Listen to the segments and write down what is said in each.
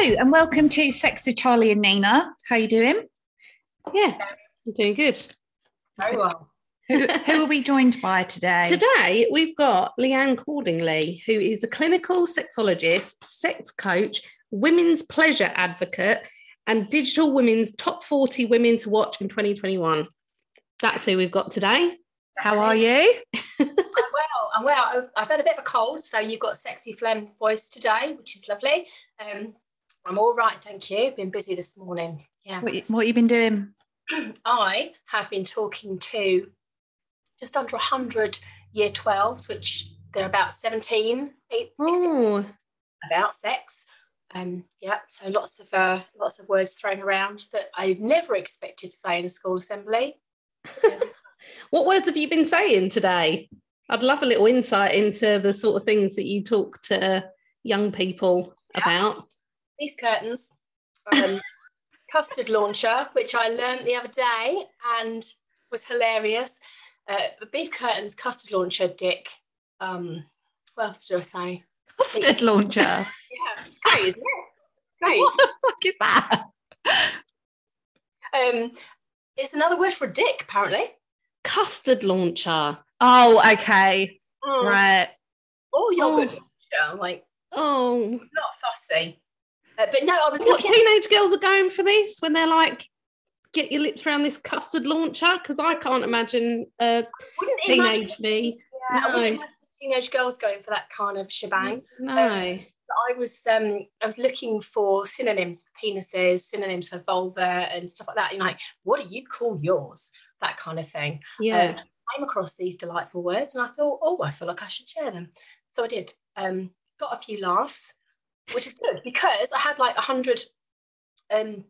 Hello and welcome to Sex with Charlie and Nina. How you doing? Yeah, I'm doing good. Very well. Who, who are we joined by today? Today, we've got Lee-ann Cordingley, who is a clinical sexologist, sex coach, women's pleasure advocate, and digital women's top 40 women to watch in 2021. That's who we've got today. How are you? I'm well. I'm well. I've, I've had a bit of a cold, so you've got sexy phlegm voice today, which is lovely. Um, I'm all right, thank you. Been busy this morning. Yeah. What, what you been doing? I have been talking to just under 100 year 12s, which they're about 17, 8, 16, Oh, about sex. Um, yeah, so lots of uh, lots of words thrown around that I never expected to say in a school assembly. what words have you been saying today? I'd love a little insight into the sort of things that you talk to young people Yeah. about. Beef curtains, um, custard launcher, which I learned the other day and was hilarious. Uh, beef curtains, custard launcher, dick. Um, what else did I say? Custard launcher. Yeah, it's great, isn't it? Great. what the fuck is that? Um, it's another word for dick, apparently. Custard launcher. Oh, okay. Mm. Right. Oh, yogurt Oh. launcher. I'm like, Oh, not fussy. Uh, but no, I was what looking. teenage girls are going for this when they're like, get your lips around this custard launcher? Because I can't imagine a wouldn't imagine, teenage me. yeah, I wouldn't no. imagine teenage girls going for that kind of shebang. No. I was um I was looking for synonyms for penises, synonyms for vulva and stuff like that. And like, what do you call yours? That kind of thing. yeah. Um, I came across these delightful words and I thought, oh, I feel like I should share them. So I did. Um, got a few laughs, which is good because I had like a hundred um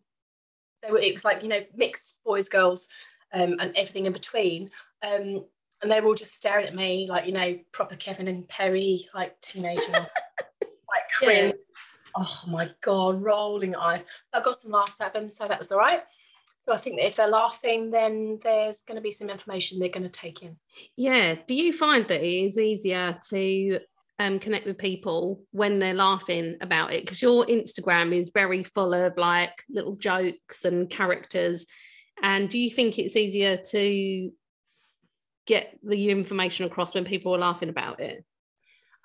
they were it was like, you know, mixed boys, girls, um, and everything in between. Um, and they were all just staring at me like, you know, proper Kevin and Perry, like teenager, like cringe. Oh my god, rolling eyes. I got some laughs out of them, so that was all right. So I think that if they're laughing, then there's going to be some information they're going to take in. Yeah. Do you find that it is easier to um, connect with people when they're laughing about it? Because your Instagram is very full of like little jokes and characters. And do you think it's easier to get the information across when people are laughing about it?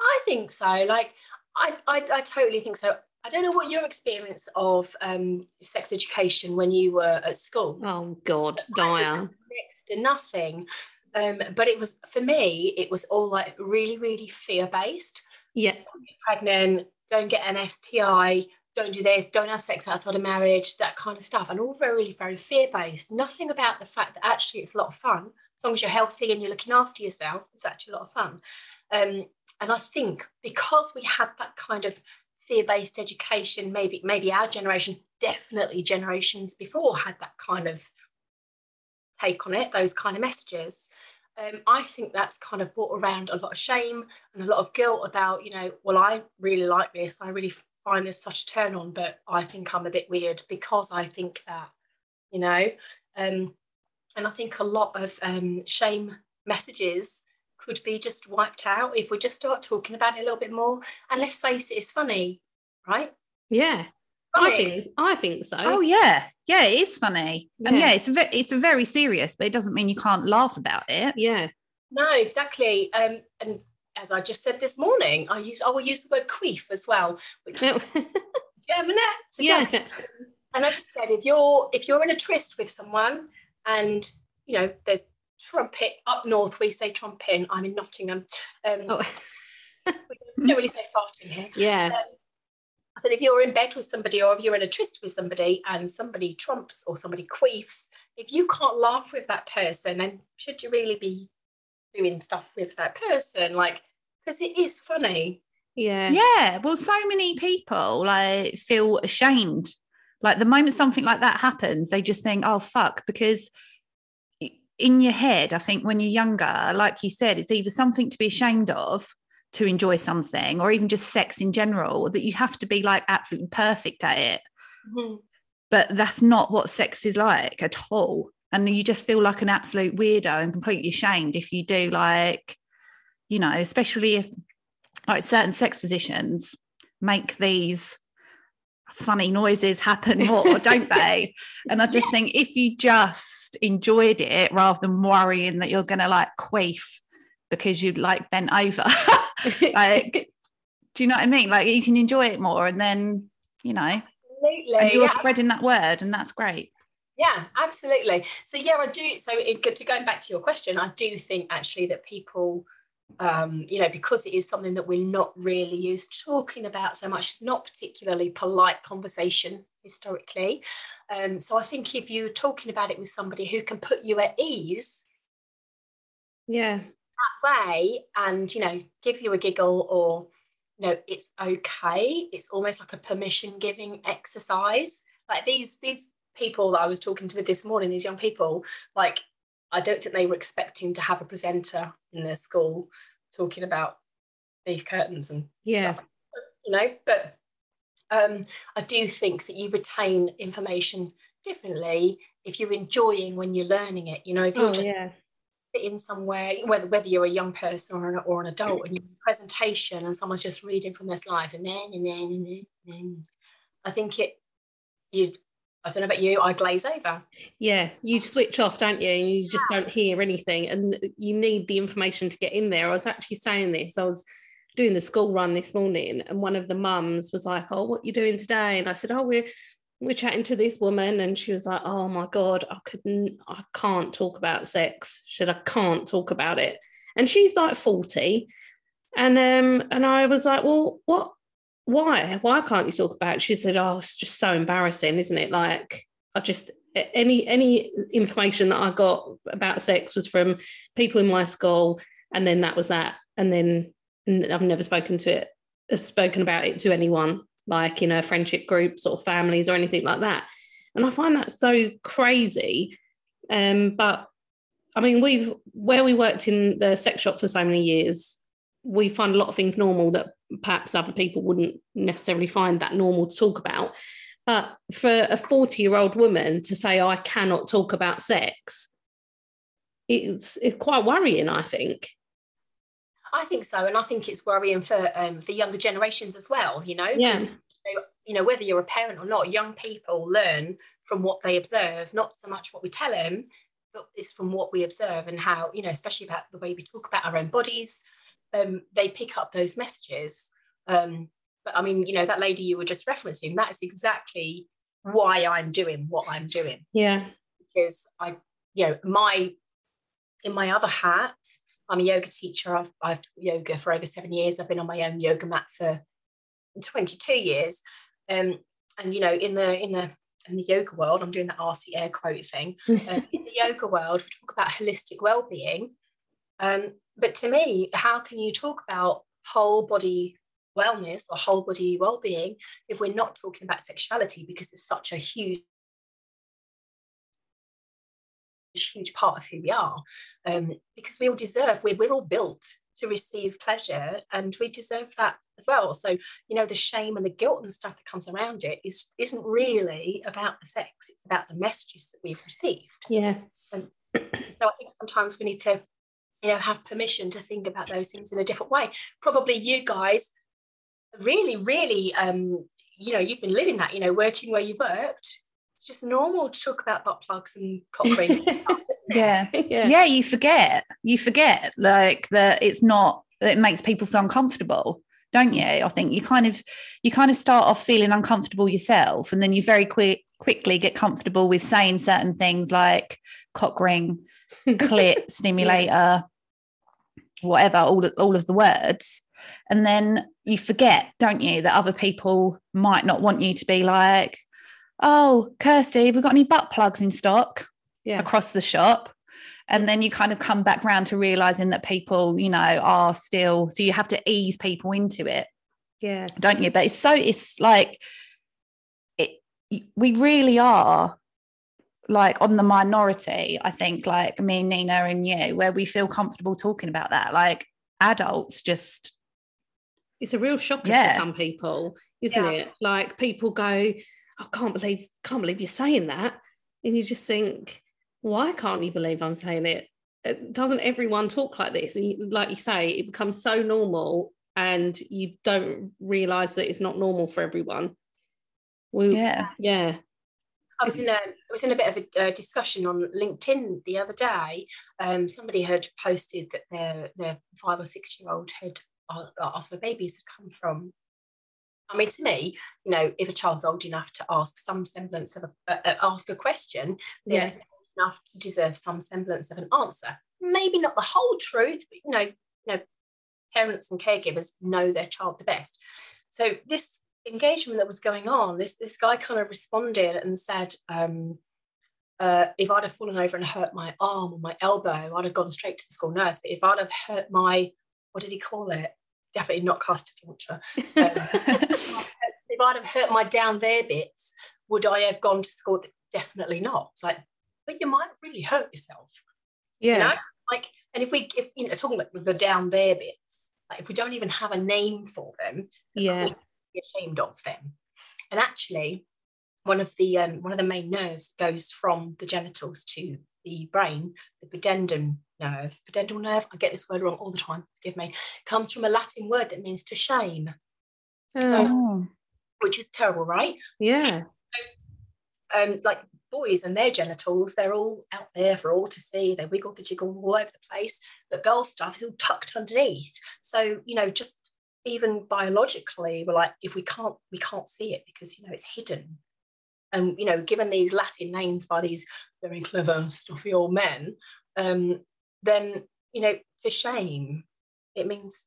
I think so. Like, I, I, I totally think so. I don't know what your experience of um, sex education when you were at school. Oh God, dire. Next to nothing. Um, but it was for me, it was all like really, really fear based. Yeah. Pregnant, don't get an STI, don't do this, don't have sex outside of marriage, that kind of stuff. And all very, very fear based. Nothing about the fact that actually it's a lot of fun. As long as you're healthy and you're looking after yourself, it's actually a lot of fun. Um, and I think because we had that kind of fear-based education, maybe maybe our generation, definitely generations before had that kind of take on it, those kind of messages. Um, I think that's kind of brought around a lot of shame and a lot of guilt about, you know, well, I really like this. I really find this such a turn on, but I think I'm a bit weird because I think that, you know. Um, and I think a lot of um, shame messages could be just wiped out if we just start talking about it a little bit more. And let's face it, it's funny, right? Yeah. I think I think so. Oh yeah, yeah, it is funny, and Yeah. yeah, it's a ve- it's a very serious, but it doesn't mean you can't laugh about it. Yeah. No, exactly. Um, and as I just said this morning, I use I will use the word queef as well, which is German. It's a yeah. joke. And I just said if you're if you're in a tryst with someone and you know there's trumpet up north, we say trumpet. I'm in Nottingham. Um, Oh. we don't really say farting here. Yeah. I said, if you're in bed with somebody or if you're in a tryst with somebody and somebody trumps or somebody queefs, if you can't laugh with that person, then should you really be doing stuff with that person? Like, because it is funny. Yeah. Yeah. Well, so many people like feel ashamed. Like the moment something like that happens, they just think, oh, fuck. Because in your head, I think when you're younger, like you said, it's either something to be ashamed of to enjoy something or even just sex in general, that you have to be like absolutely perfect at it. Mm-hmm. But that's not what sex is like at all. And you just feel like an absolute weirdo and completely ashamed if you do like, you know, especially if like certain sex positions make these funny noises happen more, don't they? And I just think if you just enjoyed it rather than worrying that you're gonna like queef because you'd like bent over, like do you know what I mean? Like you can enjoy it more and then, you know, Absolutely. and you're yeah, spreading that word and that's great. Yeah, absolutely. So yeah, I do. So in, to going back to your question, I do think actually that people, um, you know, because it is something that we're not really used to talking about so much, it's not particularly polite conversation historically. Um, so I think if you're talking about it with somebody who can put you at ease Yeah. Way, and you know, give you a giggle or you know, it's okay. It's almost like a permission giving exercise. Like these these people that I was talking to with this morning, these young people, like I don't think they were expecting to have a presenter in their school talking about beef curtains and Yeah. you know, but um, I do think that you retain information differently if you're enjoying when you're learning it. You know, if you're Oh, just yeah. Sitting somewhere, whether whether you're a young person or an, or an adult, and you're in a presentation and someone's just reading from their slides and then and then and then, and then I think it you I don't know about you, I glaze over. Yeah, you switch off, don't you? And you just don't hear anything, and you need the information to get in there. I was actually saying this. I was doing the school run this morning, and one of the mums was like, "Oh, what you doing today?" And I said, "Oh, we're we're chatting to this woman," and she was like, "Oh my god, I couldn't, I can't talk about sex. She said I can't talk about it." And she's like forty, and um, and I was like, "Well, what?" Why? Why can't you talk about it? She said, Oh, it's just so embarrassing, isn't it? Like, I just any any information that I got about sex was from people in my school, and then that was that. And then i've never spoken to it, uh, spoken about it to anyone, like in a friendship groups or families or anything like that. And I find that so crazy. Um, but I mean, we've where we worked in the sex shop for so many years, we find a lot of things normal that perhaps other people wouldn't necessarily find that normal to talk about. But for a 40 year old woman to say, I cannot talk about sex, it's, it's quite worrying, I think. I think so, and I think it's worrying for um, for younger generations as well. You know, Yeah. you know, whether you're a parent or not, young people learn from what they observe, not so much what we tell them, but it's from what we observe and how you know, especially about the way we talk about our own bodies. Um, they pick up those messages. Um, but I mean, you know, that lady you were just referencing, that is exactly why I'm doing what I'm doing Yeah. because I, you know, my in my other hat, I'm a yoga teacher. I've I've taught yoga for over seven years. I've been on my own yoga mat for 22 years. Um, and you know, in the in the in the yoga world, I'm doing the RC air quote thing. Uh, in the yoga world, we talk about holistic well-being. Um, but to me, how can you talk about whole body wellness or whole body well-being if we're not talking about sexuality because it's such a huge huge part of who we are um, because we all deserve we're, we're all built to receive pleasure and we deserve that as well. So you know the shame and the guilt and stuff that comes around it is isn't really about the sex it's about the messages that we've received. Yeah. so i think sometimes we need to you know have permission to think about those things in a different way. Probably you guys really really um you know you've been living that you know working where you worked just normal to talk about butt plugs and cock rings and stuff, isn't it? Yeah. yeah. yeah you forget you forget like that it's not it makes people feel uncomfortable don't you i think you kind of you kind of start off feeling uncomfortable yourself and then you very quick quickly get comfortable with saying certain things like cock ring clit stimulator whatever all all of the words And then you forget, don't you, that other people might not want you to be like, oh, Kirsty, have we got any butt plugs in stock Yeah. across the shop? And then you kind of come back round to realizing that people, you know, are still, so you have to ease people into it Yeah. don't you? But it's so it's like it we really are like on the minority, I think, like me, Nina, and you, where we feel comfortable talking about that. Like adults just It's a real shocker Yeah. for some people, isn't Yeah. it? Like people go, I can't believe, can't believe you're saying that. And you just think, why can't you believe I'm saying it? Doesn't everyone talk like this? And you, like you say, it becomes so normal and you don't realize that it's not normal for everyone. We, yeah. yeah. I was in a I was in a bit of a uh, discussion on LinkedIn the other day. Um, somebody had posted that their their five or six year old had asked where babies had come from. I mean, to me, you know, if a child's old enough to ask some semblance of a uh, ask a question, they're Yeah. old enough to deserve some semblance of an answer. Maybe not the whole truth, but you know, you know, parents and caregivers know their child the best. So this engagement that was going on, this this guy kind of responded and said, um, uh, if I'd have fallen over and hurt my arm or my elbow, I'd have gone straight to the school nurse. But if I'd have hurt my, what did he call it? Definitely not custard launcher. Um, if I'd have hurt my down there bits, would I have gone to school? Definitely not. It's like, but you might really hurt yourself. Yeah. You know, like, and if we, if you know, talking about the down there bits, like if we don't even have a name for them, Yeah. we're ashamed of them. And actually, one of the um, one of the main nerves goes from the genitals to the brain, the pudendal nerve. Pudendal nerve, I get this word wrong all the time. Forgive me. Comes from a Latin word that means to shame, Oh, Oh, which is terrible, right? yeah. um, like boys and their genitals, they're all out there for all to see. They wiggle the jiggle all over the place, but girl stuff is all tucked underneath. So you know, just even biologically, we're like, if we can't, we can't see it because you know it's hidden. And you know, given these Latin names by these very clever, stuffy old men, um, then you know, to shame, it means,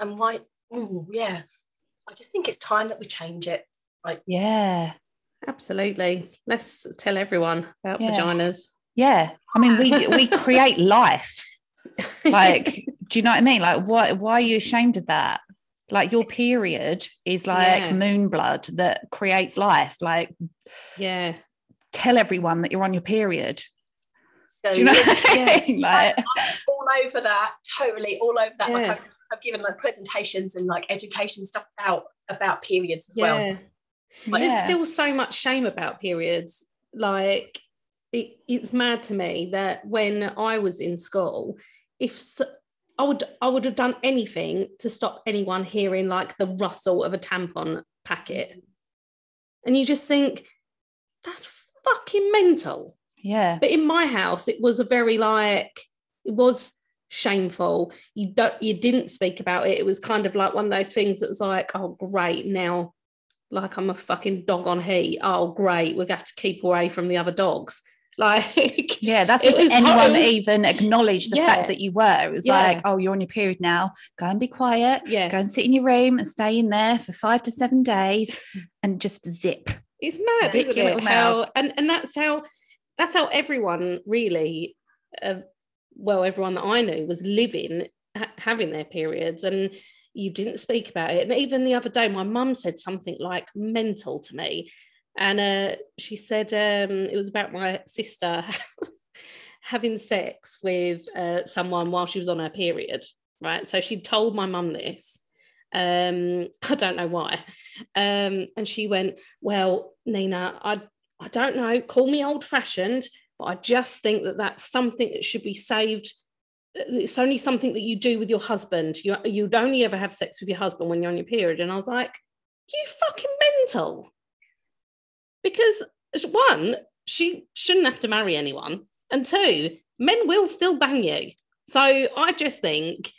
and why? ooh, yeah, I just think it's time that we change it. Like yeah. Absolutely. Let's tell everyone about Yeah. vaginas. Yeah. I mean, we we create life. Like, do you know what I mean? Like, what why are you ashamed of that? Like your period is like Yeah. moon blood that creates life. Like, yeah. tell everyone that you're on your period. So Do you know what I Yeah. mean? Like, I'm all over that, totally all over that. Like I've, I've given like presentations and like education stuff about about periods as well. Yeah. Like, yeah. There's still so much shame about periods. Like, it, it's mad to me that when I was in school, if s I would, I would have done anything to stop anyone hearing like the rustle of a tampon packet, and you just think that's fucking mental. Yeah. But in my house, it was a very like it was shameful. You don't you didn't speak about it. It was kind of like one of those things that was like, oh great, now like I'm a fucking dog on heat. Oh great, gonna have to keep away from the other dogs. Like Yeah, that's It if was anyone hard. even acknowledged the Yeah. fact that you were. It was Yeah. like, oh, you're on your period now. Go and be quiet. yeah, Go and sit in your room and stay in there for five to seven days and just zip. it's mad, Stick isn't it? How, and and that's how that's how everyone really, uh, well, everyone that I knew was living ha- having their periods, and you didn't speak about it. And even the other day, my mum said something like mental to me, and uh, she said um, it was about my sister having sex with uh, someone while she was on her period. Right, so she told my mum this. Um, I don't know why. Um, and she went, Well, Nina, I, I don't know, call me old fashioned, but I just think that that's something that should be saved. It's only something that you do with your husband. You, you'd only ever have sex with your husband when you're on your period. And I was like, You fucking mental. Because, one, she shouldn't have to marry anyone. And two, men will still bang you. So I just think,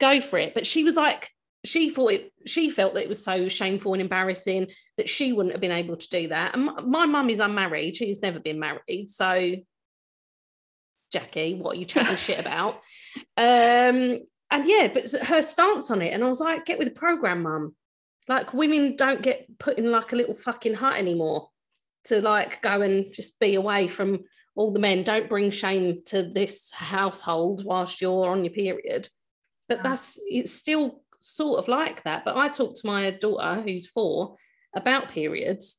go for it. But she was like, she thought it, she felt that it was so shameful and embarrassing that she wouldn't have been able to do that. And my- mum is unmarried; she's never been married. So, Jackie, what are you chatting shit about? Um, and yeah, but her stance on it, and I was like, get with the program, mum. Like women don't get put in like a little fucking hut anymore to like go and just be away from all the men. Don't bring shame to this household whilst you're on your period. But that's it's still sort of like that. But I talked to my daughter, who's four, about periods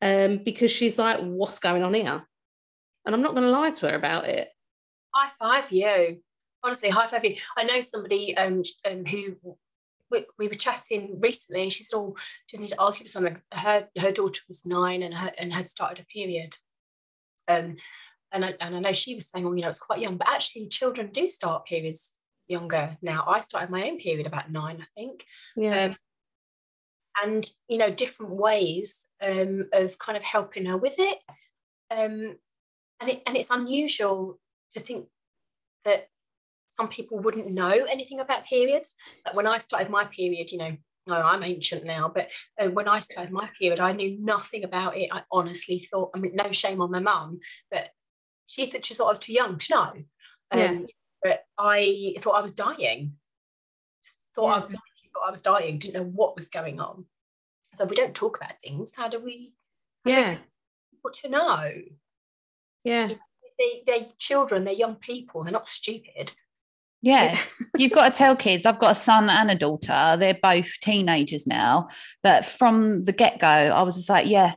um, because she's like, what's going on here? And I'm not going to lie to her about it. High five you. Honestly, high five you. I know somebody um, um who we, we were chatting recently and she said, Oh, just need to ask you for something. Her her daughter was nine and her and had started a period. Um and I, and I know she was saying, well, you know, it's quite young, but actually children do start periods younger now. I started my own period about nine, I think. Yeah. Um, and, you know, different ways um, of kind of helping her with it. Um, and, it, and it's unusual to think that some people wouldn't know anything about periods. Like when I started my period, you know, no, I'm ancient now, but uh, when I started my period, I knew nothing about it. I honestly thought, I mean, no shame on my mum, but she thought she thought I was too young to know. Um, yeah. But I thought I was dying. Just thought, yeah. I, thought I was dying. Didn't know what was going on. So we don't talk about things, how do we? How yeah. What to know? Yeah. They, they're children. They're young people. They're not stupid. Yeah, you've got to tell kids. I've got a son and a daughter. They're both teenagers now. But from the get go, I was just like, yeah,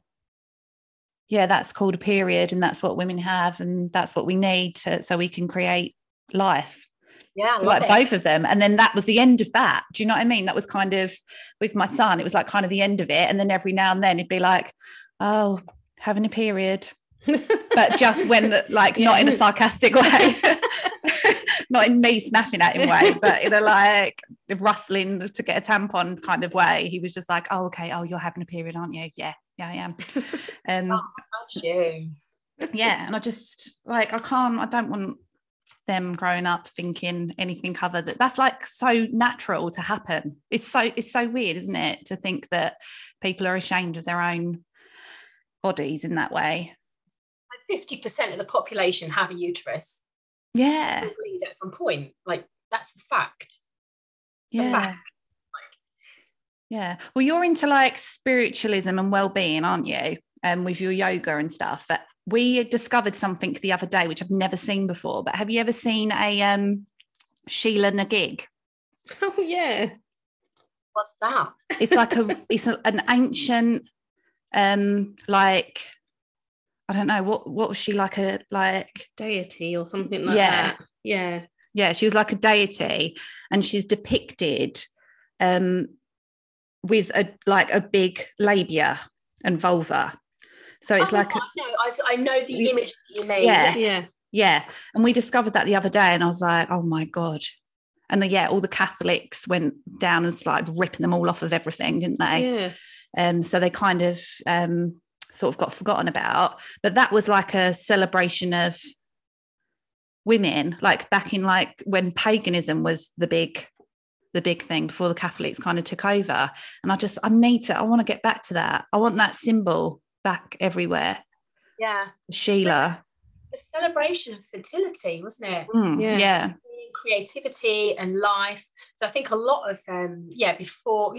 yeah, that's called a period, and that's what women have, and that's what we need to, so we can create life. Yeah, like it. both of them. And then that was the end of that. Do you know what I mean? That was kind of with my son, it was like kind of the end of it. And then every now and then he'd be like, oh, having a period. but just when like yeah. not in a sarcastic way. not in me snapping at him way, but in a like rustling to get a tampon kind of way. He was just like, "Oh, okay. Oh, you're having a period, aren't you? Yeah, yeah, I am." Um, oh, you. yeah, and I just like I can't. I don't want them growing up thinking anything other that that's like so natural to happen. It's so it's so weird, isn't it, to think that people are ashamed of their own bodies in that way. Fifty percent of the population have a uterus. Yeah, bleed at some point. Like that's the fact. Yeah. fact. Yeah. Well, you're into like spiritualism and well-being, aren't you? Um, with your yoga and stuff. But we discovered something the other day which I've never seen before. But have you ever seen a um, Sheela na gig? Oh yeah. What's that? It's like a it's a, an ancient um like I don't know what what was she like a like deity or something like yeah. that. Yeah. Yeah, she was like a deity and she's depicted um with a like a big labia and vulva so it's oh, like, I know, I, I know the image that you made. Yeah, yeah, yeah. And we discovered that the other day, and I was like, oh my god. And the, yeah, all the Catholics went down and started ripping them all off of everything, didn't they? Yeah. Um, so they kind of um, sort of got forgotten about. But that was like a celebration of women, like back in like when paganism was the big the big thing before the Catholics kind of took over. And I just I need to, I want to get back to that. I want that symbol back everywhere. Yeah. Sheela. The celebration of fertility, wasn't it? Mm, yeah. yeah. Creativity and life. So I think a lot of um, yeah, before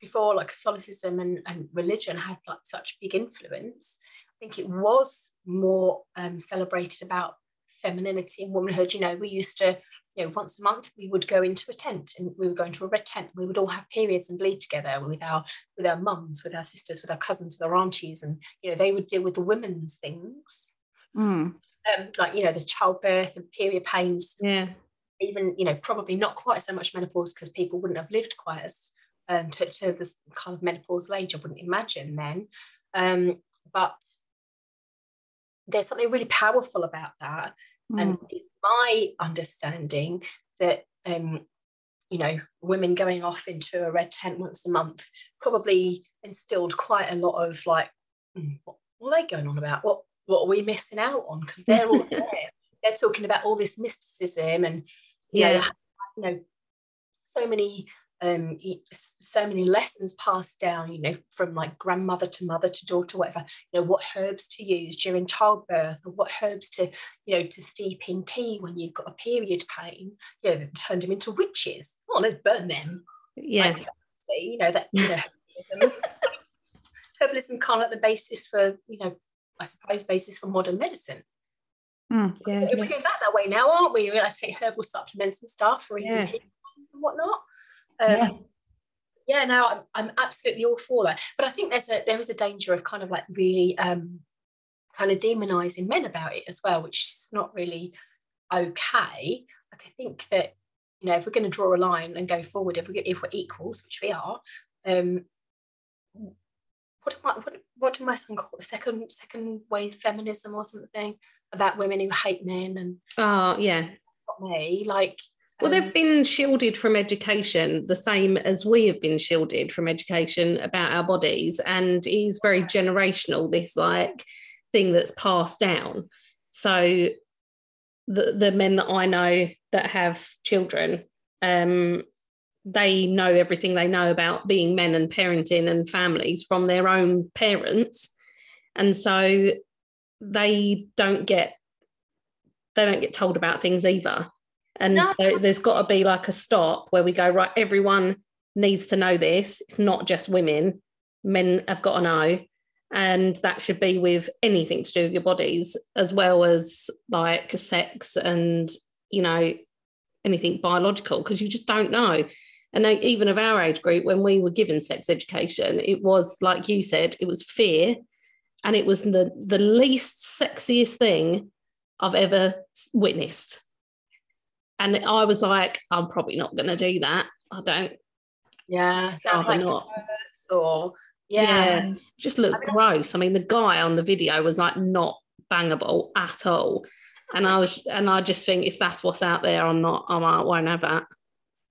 before like Catholicism and, and religion had like such big influence, I think it was more um, celebrated about femininity and womanhood. You know, we used to you know, once a month we would go into a tent and we would go into a red tent. We would all have periods and bleed together with our with our mums, with our sisters, with our cousins, with our aunties, and you know they would deal with the women's things, mm. um, like you know the childbirth and period pains. Yeah, even you know probably not quite so much menopause because people wouldn't have lived quite as um, to, to this kind of menopausal age. I wouldn't imagine then, um, but there's something really powerful about that Mm. And it's my understanding that um, you know, women going off into a red tent once a month probably instilled quite a lot of like, mm, what, what are they going on about? What what are we missing out on? Because they're all there. They're talking about all this mysticism and yeah, know, you know so many um, so many lessons passed down, you know, from like grandmother to mother to daughter, whatever, you know, what herbs to use during childbirth or what herbs to, you know, to steep in tea when you've got a period pain, you know, turned them into witches. Oh, let's burn them. Yeah. Like, you know, that, you know, herbalism, herbalism can't at the basis for, you know, I suppose, basis for modern medicine. Mm. Yeah, We're going back that way now, aren't we? I take herbal supplements and stuff for reasons Yeah. and whatnot. Um, Yeah. yeah. no, I'm, I'm absolutely all for that. But I think there's a there is a danger of kind of like really um, kind of demonizing men about it as well, which is not really okay. Like I think that you know if we're going to draw a line and go forward, if we if we're equals, which we are, um, what am I, what, what did my son call it? Second second wave feminism or something about women who hate men and Oh, yeah. not me like. Well, they've been shielded from education the same as we have been shielded from education about our bodies. And it is very generational, this like thing that's passed down. So the, the men that I know that have children, um, they know everything they know about being men and parenting and families from their own parents. And so they don't get they don't get told about things either. And No. so there's got to be like a stop where we go, right, everyone needs to know this. It's not just women, men have got to know. And that should be with anything to do with your bodies, as well as like sex and, you know, anything biological, because you just don't know. And they, even of our age group, when we were given sex education, it was like you said, it was fear. And it was the, the least sexiest thing I've ever witnessed. And I was like, I'm probably not going to do that. I don't, Yeah, sounds like not. or yeah. It just looked gross. I mean, the guy on the video was like not bangable at all. And I was, and I just think if that's what's out there, I'm not, I'm, I won't have that.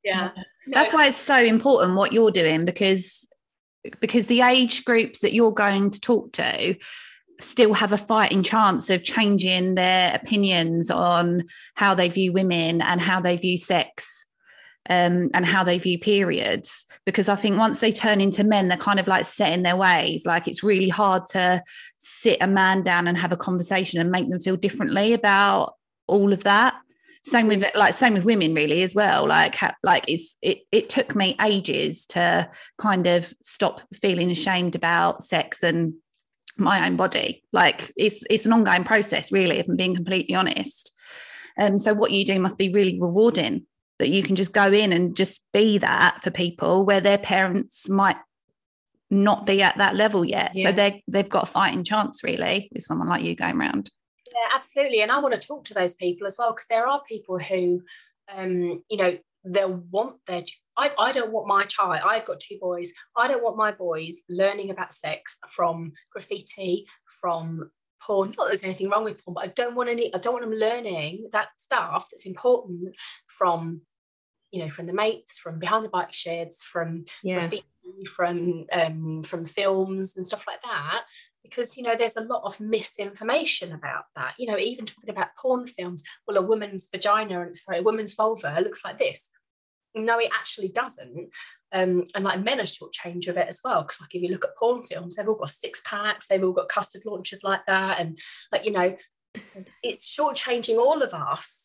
yeah. That's why it's so important what you're doing because because the age groups that you're going to talk to still have a fighting chance of changing their opinions on how they view women and how they view sex um, and how they view periods. Because I think once they turn into men, they're kind of like set in their ways. Like it's really hard to sit a man down and have a conversation and make them feel differently about all of that same with like same with women really as well like ha- like it's it it took me ages to kind of stop feeling ashamed about sex and my own body like it's it's an ongoing process really if i'm being completely honest um so what you do must be really rewarding that you can just go in and just be that for people where their parents might not be at that level yet Yeah. so they they've got a fighting chance really with someone like you going around Yeah, absolutely. And I want to talk to those people as well because there are people who, um, you know, they'll want their. I, I don't want my child. I've got two boys. I don't want my boys learning about sex from graffiti, from porn. Not that there's anything wrong with porn, but I don't want any. I don't want them learning that stuff that's important from, you know, from the mates, from behind the bike sheds, from Yeah. graffiti, from um, from films and stuff like that because you know there's a lot of misinformation about that you know even talking about porn films well a woman's vagina and sorry a woman's vulva looks like this no it actually doesn't um, and like men are shortchange of it as well because like if you look at porn films they've all got six packs they've all got custard launches like that and like you know it's shortchanging all of us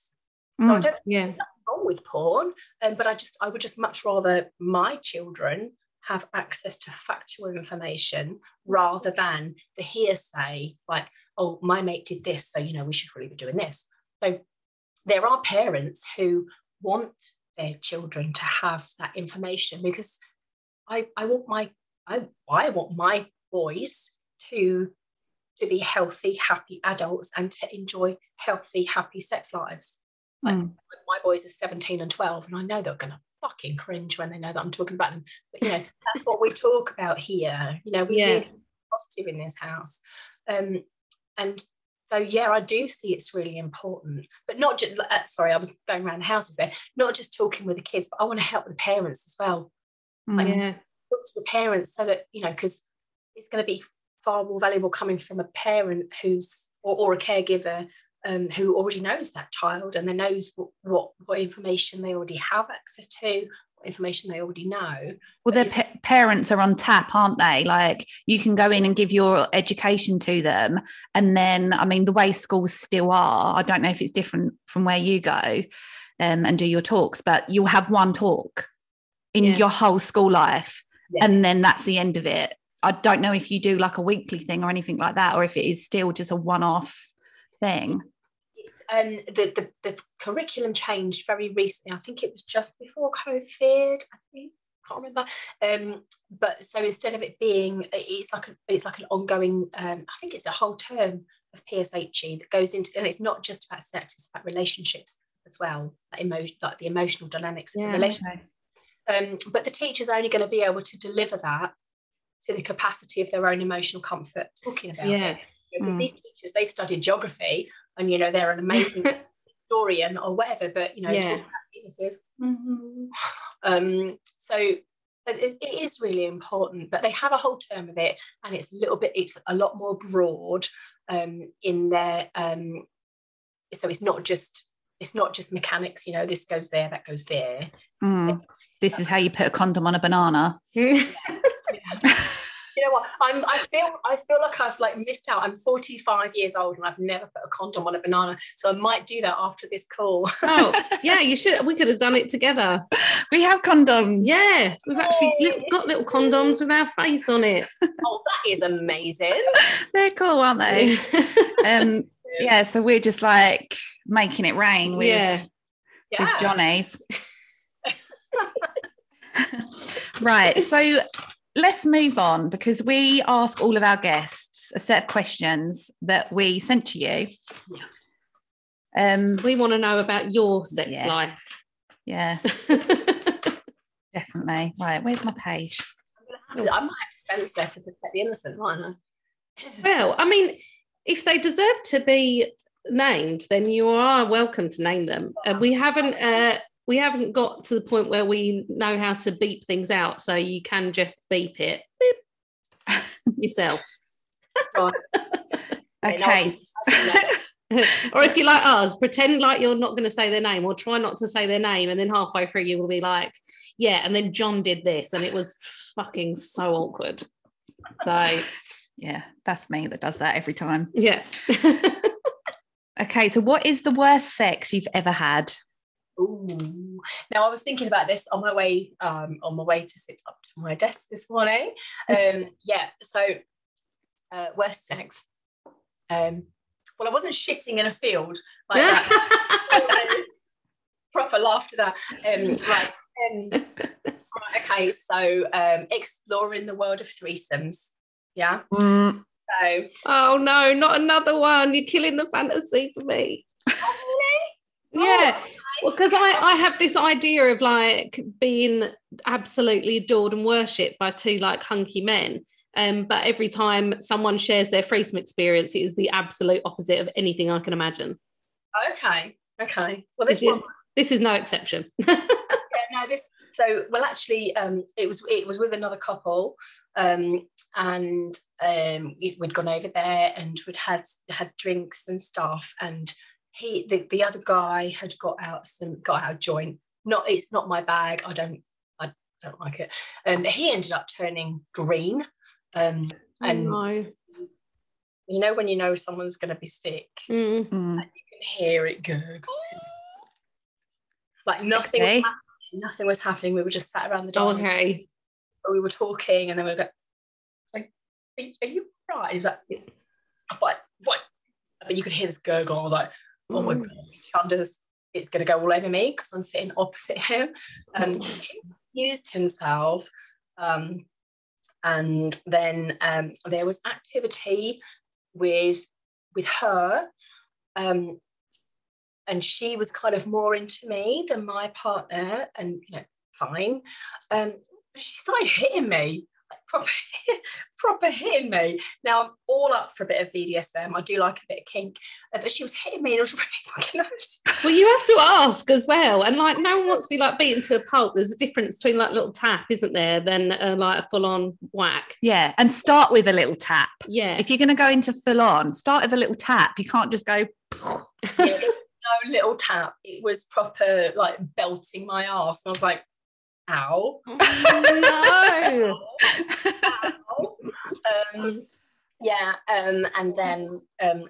so I Mm. don't Yeah. wrong with porn, um, but I just I would just much rather my children have access to factual information rather than the hearsay, like, oh, my mate did this, so you know we should really be doing this. So there are parents who want their children to have that information because I, I want my I, I want my boys to to be healthy, happy adults and to enjoy healthy, happy sex lives like Mm. my boys are 17 and 12 and i know they're gonna fucking cringe when they know that i'm talking about them but you know that's what we talk about here you know we're Yeah. really positive in this house um and so yeah i do see it's really important but not just uh, sorry i was going around the houses there not just talking with the kids but i want to help the parents as well Mm. Yeah. talk to the parents so that you know because it's going to be far more valuable coming from a parent who's or, or a caregiver um, who already knows that child and then knows what, what what information they already have access to information they already know. Well, their pa- parents are on tap, aren't they? Like you can go in and give your education to them. And then, I mean, the way schools still are, I don't know if it's different from where you go um, and do your talks, but you'll have one talk in Yeah. your whole school life. Yeah. And then that's the end of it. I don't know if you do like a weekly thing or anything like that, or if it is still just a one off thing. It's, um, the, the the curriculum changed very recently. I think it was just before COVID. I think can't remember. Um, but so instead of it being, it's like a, it's like an ongoing. Um, I think it's a whole term of PSHE that goes into, and it's not just about sex; it's about relationships as well, like, emo- like the emotional dynamics of Yeah. the relationship. Um, but the teacher's are only going to be able to deliver that to the capacity of their own emotional comfort talking about Yeah. it. Because Mm. these teachers, they've studied geography and, you know, they're an amazing historian or whatever, but, you know, Yeah. talking about penises. mhm. Um, so but it it is really important, but they have a whole term of it and it's a little bit, it's a lot more broad um, in their, um, so it's not just, it's not just mechanics, you know, this goes there, that goes there. Mm. This is how you put a condom on a banana. you know what i'm i feel i feel like i've like missed out i'm 45 years old and i've never put a condom on a banana so i might do that after this call oh, yeah, you should. We could have done it together. We have condoms. Yeah, we've actually Yay. li- got little condoms with our face on it. oh that is amazing They're cool, aren't they? um, yeah, so we're just like making it rain with, yeah. with Johnny's. right. So let's move on because we ask all of our guests a set of questions that we sent to you. Yeah. Um, We want to know about your sex Yeah. life. yeah, definitely. Right. Where's my page? I'm gonna have to- i might have to censor to protect the innocent mightn't I? well, I mean, if they deserve to be named, then you are welcome to name them. And we haven't. Uh, we haven't got to the point where we know how to beep things out, so you can just beep it beep, yourself. Okay. or if you like us, pretend like you're not going to say their name, or try not to say their name, and then halfway through you will be like, "Yeah," and then John did this, and it was fucking so awkward. So Yeah, that's me that does that every time. yeah, Okay. So, what is the worst sex you've ever had? Ooh. Now I was thinking about this on my way um, on my way to sit up to my desk this morning. Um, yeah, so uh, worst sex. Um, well, I wasn't shitting in a field like that. Proper laughter that. Um, right, um, right. Okay, so um, exploring the world of threesomes. Yeah. Mm, So oh no, not another one! You're killing the fantasy for me. Yeah, because I, I have this idea of like being absolutely adored and worshipped by two like hunky men. Um, but every time someone shares their threesome experience, it is the absolute opposite of anything I can imagine. okay, okay. Well, this This is, one this is no exception. yeah, no, this so well actually um it was it was with another couple um and um we- we'd gone over there and we'd had had drinks and stuff and he the, the other guy had got out some got out a joint not it's not my bag i don't i don't like it um he ended up turning green um and no. you know when you know someone's going to be sick Mm. mm. you can hear it gurgle like nothing was Okay. happening, nothing was happening we were just sat around the dining room Okay. we were talking and then we were like, are, are you right? He was like, yeah. What? But you could hear this gurgle. I was like, oh my God, Chandra's, it's going to go all over me because I'm sitting opposite him. And he used himself. Um, and then um, there was activity with with her. Um, and she was kind of more into me than my partner, and you know, fine. Um, but she started hitting me, proper, proper hitting me. Now I'm all up for a bit of BDSM. I do like a bit of kink, uh, but she was hitting me and it was really fucking nice. Well, you have to ask as well. And like, no one wants to be like beaten to a pulp. There's a difference between like a little tap, isn't there, than uh, like a full on whack. Yeah, and start with a little tap. Yeah. If you're going to go into full on, start with a little tap. You can't just go. No little tap. It was proper like belting my ass, and I was like, ow. Oh, Ow. um, yeah, um, and then um,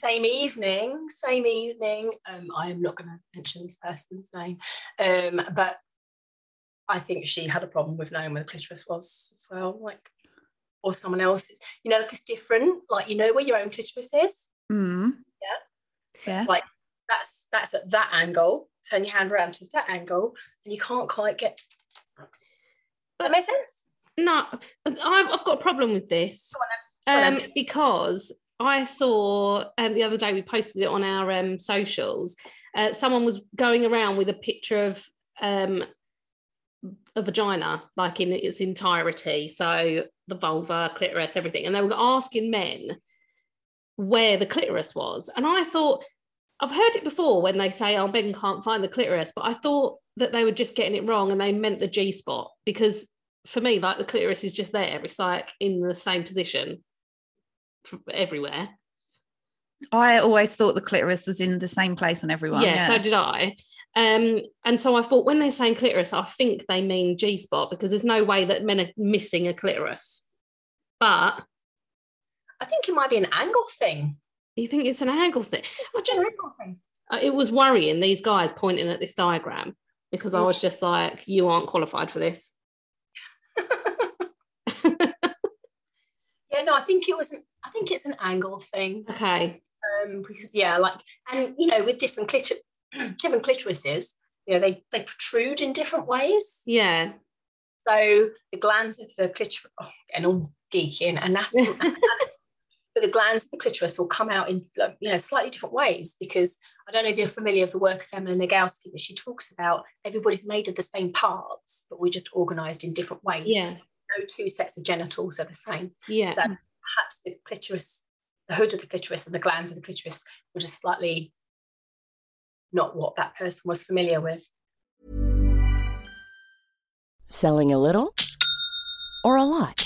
same evening, same evening. Um, I am not going to mention this person's name, um, but I think she had a problem with knowing where the clitoris was as well, like, or someone else's. You know, like it's different. Like you know where your own clitoris is. Mm. Yeah. Yeah. Like that's that's at that angle. Turn your hand around to that angle, and you can't quite get. That makes sense. no, I've, I've got a problem with this um, because I saw um, the other day we posted it on our um, socials. Uh, someone was going around with a picture of um, a vagina, like in its entirety. So the vulva, clitoris, everything. And they were asking men where the clitoris was. And I thought, I've heard it before when they say, oh, men can't find the clitoris, but I thought that they were just getting it wrong and they meant the G spot because for me, like the clitoris is just there. It's like in the same position everywhere. I always thought the clitoris was in the same place on everyone. yeah, so did I. Um, and so I thought when they're saying clitoris, I think they mean G spot because there's no way that men are missing a clitoris. But I think it might be an angle thing. You think it's an angle thing? I just an angle thing. uh, it was worrying these guys pointing at this diagram because I Mm. was just like, you aren't qualified for this. yeah, no, I think it was. An, I think it's an angle thing. Okay. Um, because yeah, like, and you know, with different clitor- different clitorises, you know, they they protrude in different ways. Yeah. So the glans of the clitoris, oh, getting all geeky and anatomy, but the glans of the clitoris will come out in you know slightly different ways because I don't know if you're familiar with the work of Emma Nagoski, but she talks about everybody's made of the same parts, but we're just organised in different ways. Yeah. No two sets of genitals are the same. Yeah. So perhaps the clitoris, the hood of the clitoris and the glans of the clitoris were just slightly not what that person was familiar with. Selling a little or a lot?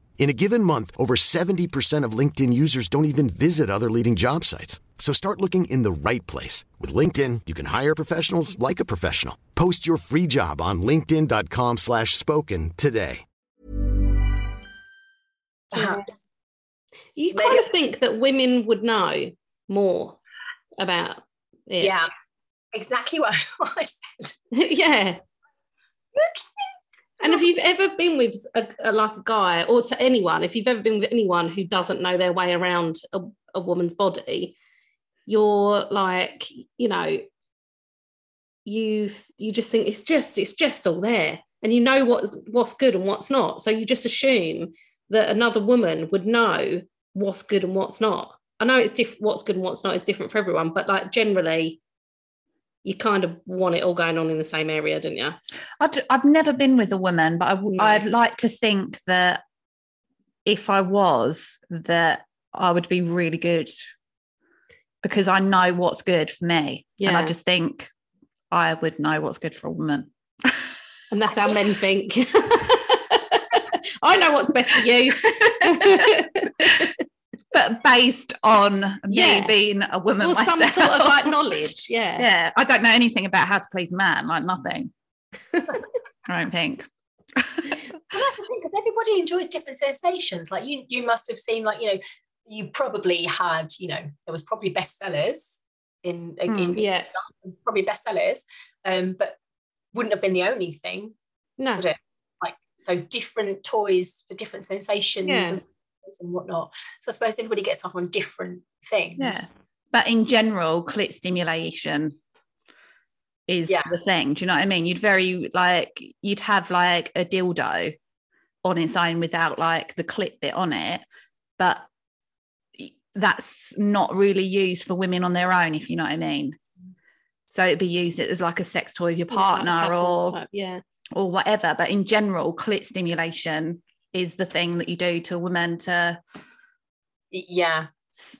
In a given month, over 70% of LinkedIn users don't even visit other leading job sites. So start looking in the right place. With LinkedIn, you can hire professionals like a professional. Post your free job on linkedin.com slash spoken today. Perhaps. You Maybe- kind of think that women would know more about it. Yeah. Exactly what I said. yeah. And if you've ever been with a, a- like a guy or to anyone, if you've ever been with anyone who doesn't know their way around a, a woman's body, you're like, you know, you you just think it's just it's just all there, and you know what's what's good and what's not. So you just assume that another woman would know what's good and what's not. I know it's different. What's good and what's not is different for everyone, but like generally, you kind of want it all going on in the same area, don't you? i have never been with a woman, but I w- No. I'd like to think that if I was, that I would be really good because I know what's good for me. And I just think I would know what's good for a woman. And that's how men think. I know what's best for you. but based on Yeah. me being a woman or some sort of like knowledge. Yeah. yeah, I don't know anything about how to please a man, like nothing. I don't think. Well, that's the thing, because everybody enjoys different sensations. Like you, you must have seen, like you know, you probably had, you know, there was probably bestsellers in, in Hmm, Yeah. probably bestsellers, um, but wouldn't have been the only thing. No. Would it? Like so, different toys for different sensations. Yeah. and and whatnot. So I suppose everybody gets off on different things. Yeah. But in general, clit stimulation is Yeah. the thing. Do you know what I mean? You'd very like you'd have like a dildo on its own without like the clit bit on it, but that's not really used for women on their own, if you know what I mean. So it'd be used as like a sex toy of your partner Couples or type, yeah. or whatever. But in general, clit stimulation is the thing that you do to a woman to Yeah.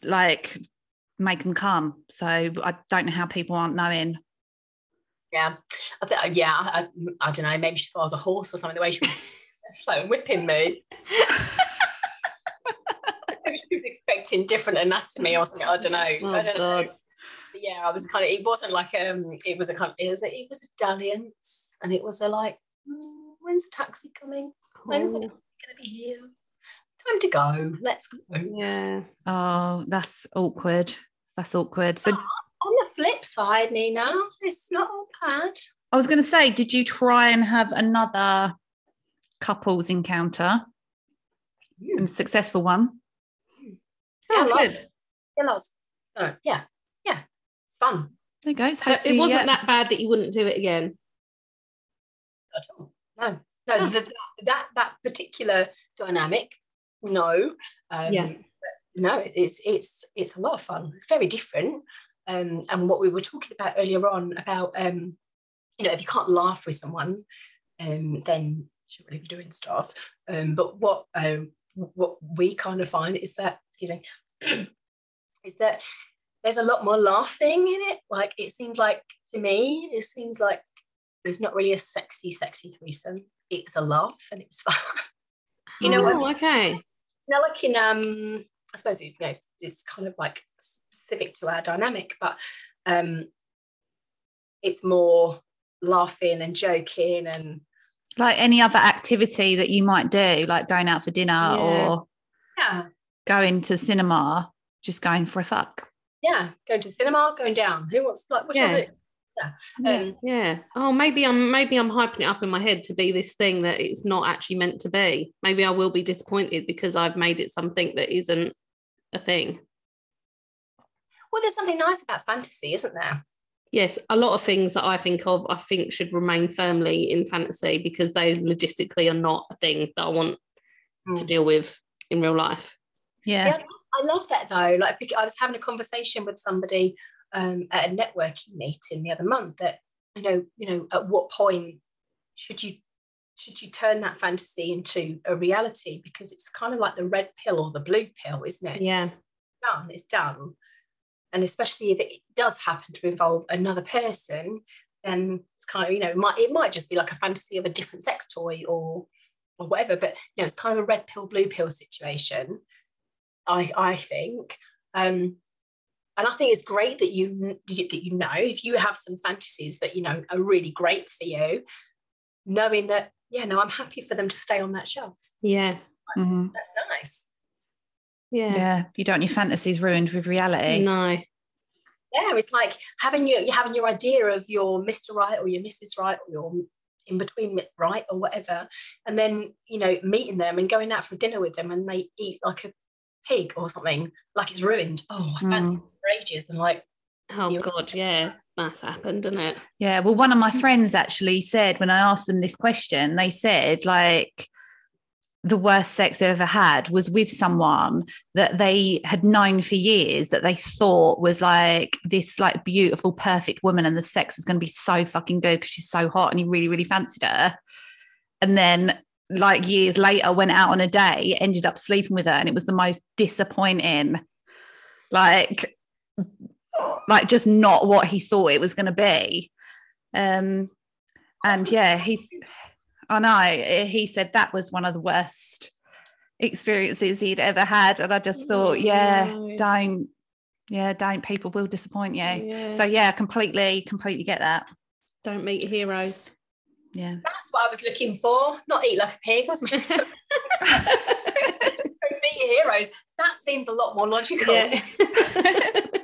like make them come. So I don't know how people aren't knowing. Yeah. I th- yeah. I, I, don't know. Maybe she thought I was a horse or something. The way she was like whipping me. She was expecting different anatomy or something. I don't know. Oh, I don't God. know. But yeah, I was kind of. It wasn't like um. It was a kind. Of, it was a, it was a dalliance, and it was a like. "Mm, when's the taxi coming? When's the Oh, taxi gonna be here? Time to go. Let's go. yeah. Oh, that's awkward. That's awkward. So ah, On the flip side, Nina, it's not all bad. I was going to say, did you try and have another couples encounter? Hmm. A successful one? Yeah, Oh, lots. good. Yeah, lots. Oh, uh, yeah, yeah. It's fun. There goes. So it wasn't that bad that you wouldn't do it again. at all. No, Oh. the, that that particular dynamic, no. Um, Yeah. No, it's it's it's a lot of fun. It's very different. Um, and what we were talking about earlier on about um, you know, if you can't laugh with someone, um, then you shouldn't really be doing stuff. Um, but what um, what we kind of find is that excuse me, is that there's a lot more laughing in it. Like it seems like to me, it seems like there's not really a sexy, sexy threesome. It's a laugh and it's fun. you know Oh, okay. Know, like in um, I suppose it's, you know, it's kind of like specific to our dynamic, but um, it's more laughing and joking and like any other activity that you might do, like going out for dinner Yeah. or yeah, going to cinema, just going for a fuck. yeah, going to cinema, going down. Who wants like what. Yeah. Um, Yeah. Oh, maybe I'm maybe I'm hyping it up in my head to be this thing that it's not actually meant to be. Maybe I will be disappointed because I've made it something that isn't a thing. well, there's something nice about fantasy, isn't there? Yes, a lot of things that I think of, I think should remain firmly in fantasy because they logistically are not a thing that I want to Mm. deal with in real life. Yeah. Yeah, I love that though. Like bec- I was having a conversation with somebody um, at a networking meeting the other month that you know, you know, at what point should you should you turn that fantasy into a reality? Because it's kind of like the red pill or the blue pill, isn't it? Yeah. Done, it's done. And especially if it does happen to involve another person, then it's kind of, you know, it might it might just be like a fantasy of a different sex toy or or whatever. But you know, it's kind of a red pill, blue pill situation. I I think. Um, and I think it's great that you, that you know if you have some fantasies that you know are really great for you, knowing that yeah, no, I'm happy for them to stay on that shelf. Yeah. Mhm. That's nice. Yeah. Yeah. You don't want your fantasies ruined with reality. No. Yeah, it's like having your you having your idea of your Mr. Right or your Mrs. Right or your in between right or whatever, and then you know meeting them and going out for dinner with them and they eat like a pig or something, like it's ruined. Oh, I fancy Mm. It for ages and like Oh God, yeah. That's happened, isn't it? Yeah. Well, one of my friends actually said when I asked them this question, they said like the worst sex they ever had was with someone that they had known for years that they thought was like this like beautiful, perfect woman, and the sex was going to be so fucking good because she's so hot and he really, really fancied her. And then like years later went out on a day, ended up sleeping with her, and it was the most disappointing, like like just not what he thought it was going to be. Um, and yeah, he's, I know he said that was one of the worst experiences he'd ever had. And I just thought, yeah, don't, yeah, don't, people will disappoint you. Yeah. So yeah, completely, completely get that. Don't meet heroes. Yeah. that's what I was looking for. Not eat like a pig, wasn't it? Meet your heroes. That seems a lot more logical. yeah.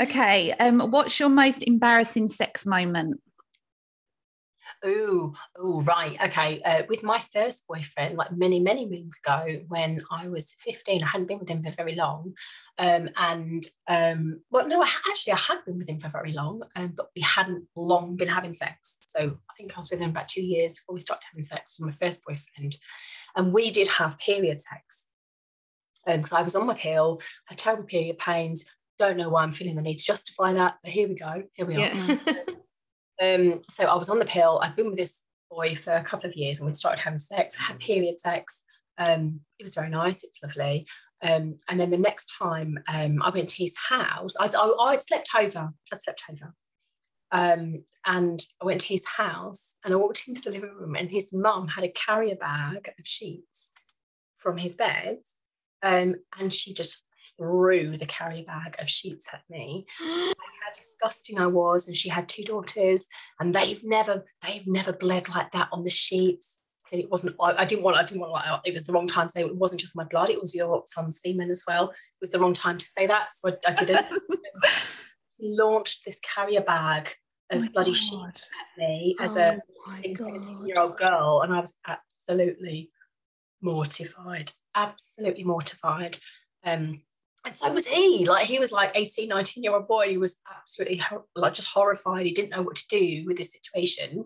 Okay. Um, what's your most embarrassing sex moment? Oh, oh, right. Okay. Uh, with my first boyfriend, like many, many moons ago, when I was 15, I hadn't been with him for very long. Um, and, um, well, no, I, actually, I had been with him for very long, um, but we hadn't long been having sex. So I think I was with him about two years before we stopped having sex with my first boyfriend. And we did have period sex. Because um, I was on my pill, had terrible period pains. Don't know why I'm feeling the need to justify that, but here we go. Here we are. Um, so I was on the pill. I'd been with this boy for a couple of years and we'd started having sex. I had period sex. Um, it was very nice. It was lovely. Um, and then the next time um, I went to his house, I'd, I, would slept over. I'd slept over. Um, and I went to his house and I walked into the living room and his mum had a carrier bag of sheets from his bed. Um, and she just threw the carry bag of sheets at me. how disgusting I was, and she had two daughters, and they've never they've never bled like that on the sheets. it wasn't. I, didn't want. I didn't want. Like, it was the wrong time to say it wasn't just my blood. It was your son's semen as well. It was the wrong time to say that, so I, I didn't. launched this carrier bag of oh bloody God. sheets at me as oh a 17 year old girl, and I was absolutely mortified. Absolutely mortified. Um, and so was he. Like he was like 18 19 year old boy he was absolutely like just horrified. He didn't know what to do with this situation.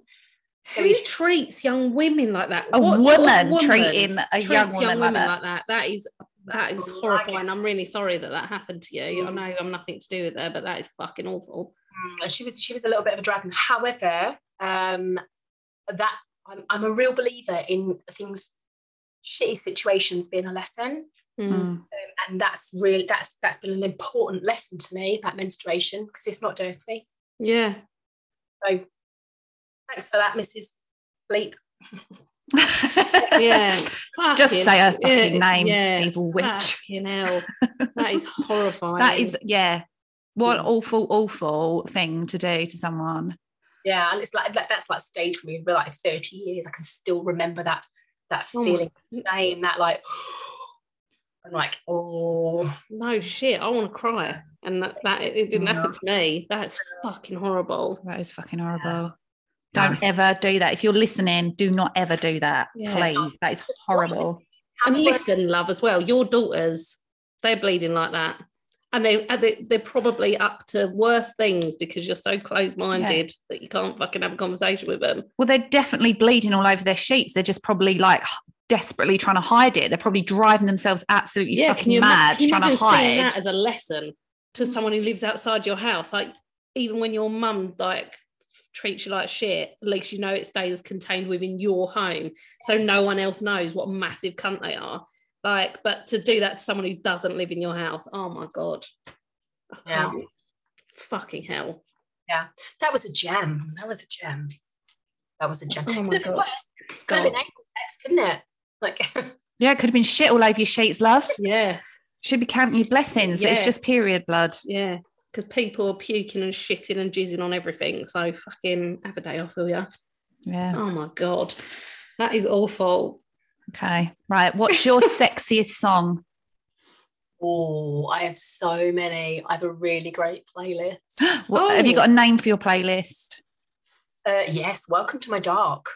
Who treats young women like that? A what woman, woman treating a young woman, young woman like, that? like, that? that is that is horrifying. I'm really sorry that that happened to you. Mm. i know i'm nothing to do with her but that is fucking awful. Mm, she was she was a little bit of a dragon however um that I'm, I'm a real believer in things shitty situations being a lesson Mm. Um, and that's really that's that's been an important lesson to me about menstruation because it's not dirty. Yeah. So thanks for that, Mrs. Bleep. yeah. Just say her fucking yeah, name, yeah, evil witch. You know, that is horrifying. that is, yeah. What an awful, awful thing to do to someone. Yeah, and it's like that's like stayed for me for like 30 years. I can still remember that that oh feeling, oh shame, that like I'm like, oh no shit, I want to cry. And that, that it didn't happen to me. That's fucking horrible. That is fucking horrible. Don't ever do that. If you're listening, do not ever do that. Yeah. Please. That is horrible. And listen, love, as well. Your daughters, they're bleeding like that. And they, they're probably up to worse things because you're so close-minded yeah. that you can't fucking have a conversation with them. Well, they're definitely bleeding all over their sheets. They're just probably like desperately trying to hide it. They're probably driving themselves absolutely yeah, fucking mad trying to hide. that as a lesson to someone who lives outside your house. Like even when your mum like treats you like shit, at least you know it stays contained within your home. So no one else knows what massive cunt they are. Like, but to do that to someone who doesn't live in your house, oh my god. yeah. Fucking hell. Yeah. That was a gem. That was a gem. That was a gem. Oh my god. it's got to be sex, couldn't it? Like, yeah, it could have been shit all over your sheets, love. Yeah. Should be counting your blessings. Yeah. It's just period blood. Yeah. Because people are puking and shitting and jizzing on everything. So fucking have a day off, will you? Yeah. Oh my God. That is awful. Okay. Right. What's your sexiest song? Oh, I have so many. I have a really great playlist. what, oh. Have you got a name for your playlist? Uh, yes. Welcome to my dark.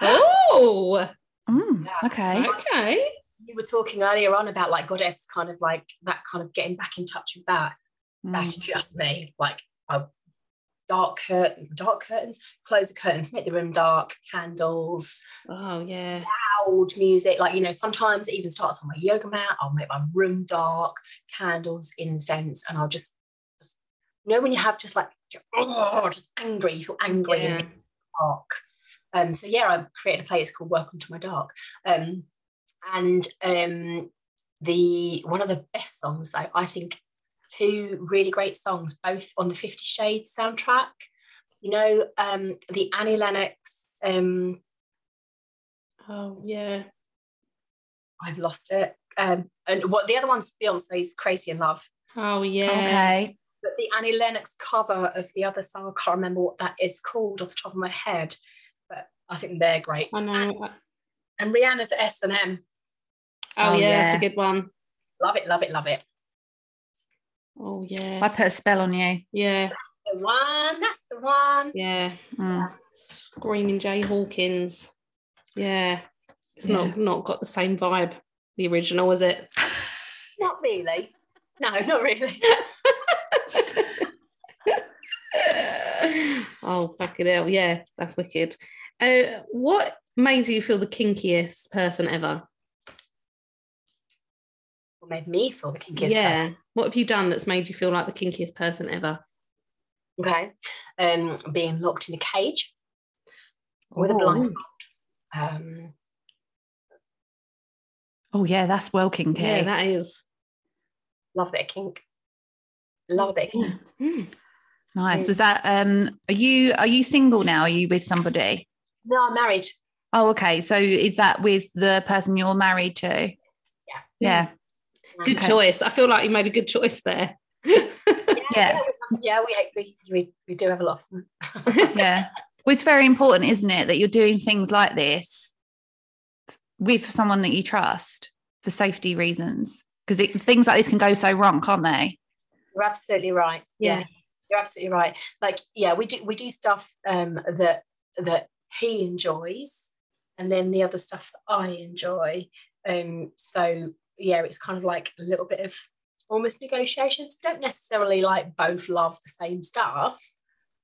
Oh, Mm, yeah. Okay. Okay. You were talking earlier on about like goddess, kind of like that, kind of getting back in touch with that. Mm. That's just me. Like, I, dark curtain, dark curtains, close the curtains, make the room dark, candles. Oh yeah. Loud music. Like, you know, sometimes it even starts on my yoga mat. I'll make my room dark, candles, incense, and I'll just, just you know when you have just like oh, just angry, you feel angry yeah. and dark. Um, so yeah, I created a play. It's called Welcome to My Dark. Um, and um, the one of the best songs though, I think two really great songs, both on the Fifty Shades soundtrack. You know, um, the Annie Lennox. Um, oh yeah, I've lost it. Um, and what the other one's Beyonce's Crazy in Love. Oh yeah. Okay. But the Annie Lennox cover of the other song, I can't remember what that is called off the top of my head. I think they're great. I know. And, and Rihanna's at S and M. Oh, oh yeah, yeah, that's a good one. Love it, love it, love it. Oh yeah. I put a spell on you. Yeah. That's the one. That's the one. Yeah. Mm. Screaming Jay Hawkins. Yeah. It's Yeah. not not got the same vibe, the original, is it? Not really. No, not really. oh, fucking hell. Yeah, that's wicked. Uh, what made you feel the kinkiest person ever? What made me feel the kinkiest? yeah. What have you done that's made you feel like the kinkiest person ever? Okay. Um, being locked in a cage with a Oh. blindfold. Um, Oh yeah, that's well kinky. Yeah, that is. love a bit of kink. Love a bit kink. Mm. nice. Mm. Was that um are you are you single now? Are you with somebody? No, I'm married. Oh, okay. So is that with the person you're married to? Yeah. Yeah. Good Okay. choice. I feel like you made a good choice there. Yeah, Yeah. we, yeah, we, we, we, do have a lot of fun. Yeah. Well, it's very important, isn't it, that you're doing things like this with someone that you trust for safety reasons. Because things like this can go so wrong, can't they? You're absolutely right. Yeah. Yeah. You're absolutely right. Like, yeah, we do we do stuff um that that he enjoys and then the other stuff that I enjoy. Um so yeah, it's kind of like a little bit of almost negotiations. We don't necessarily like both love the same stuff.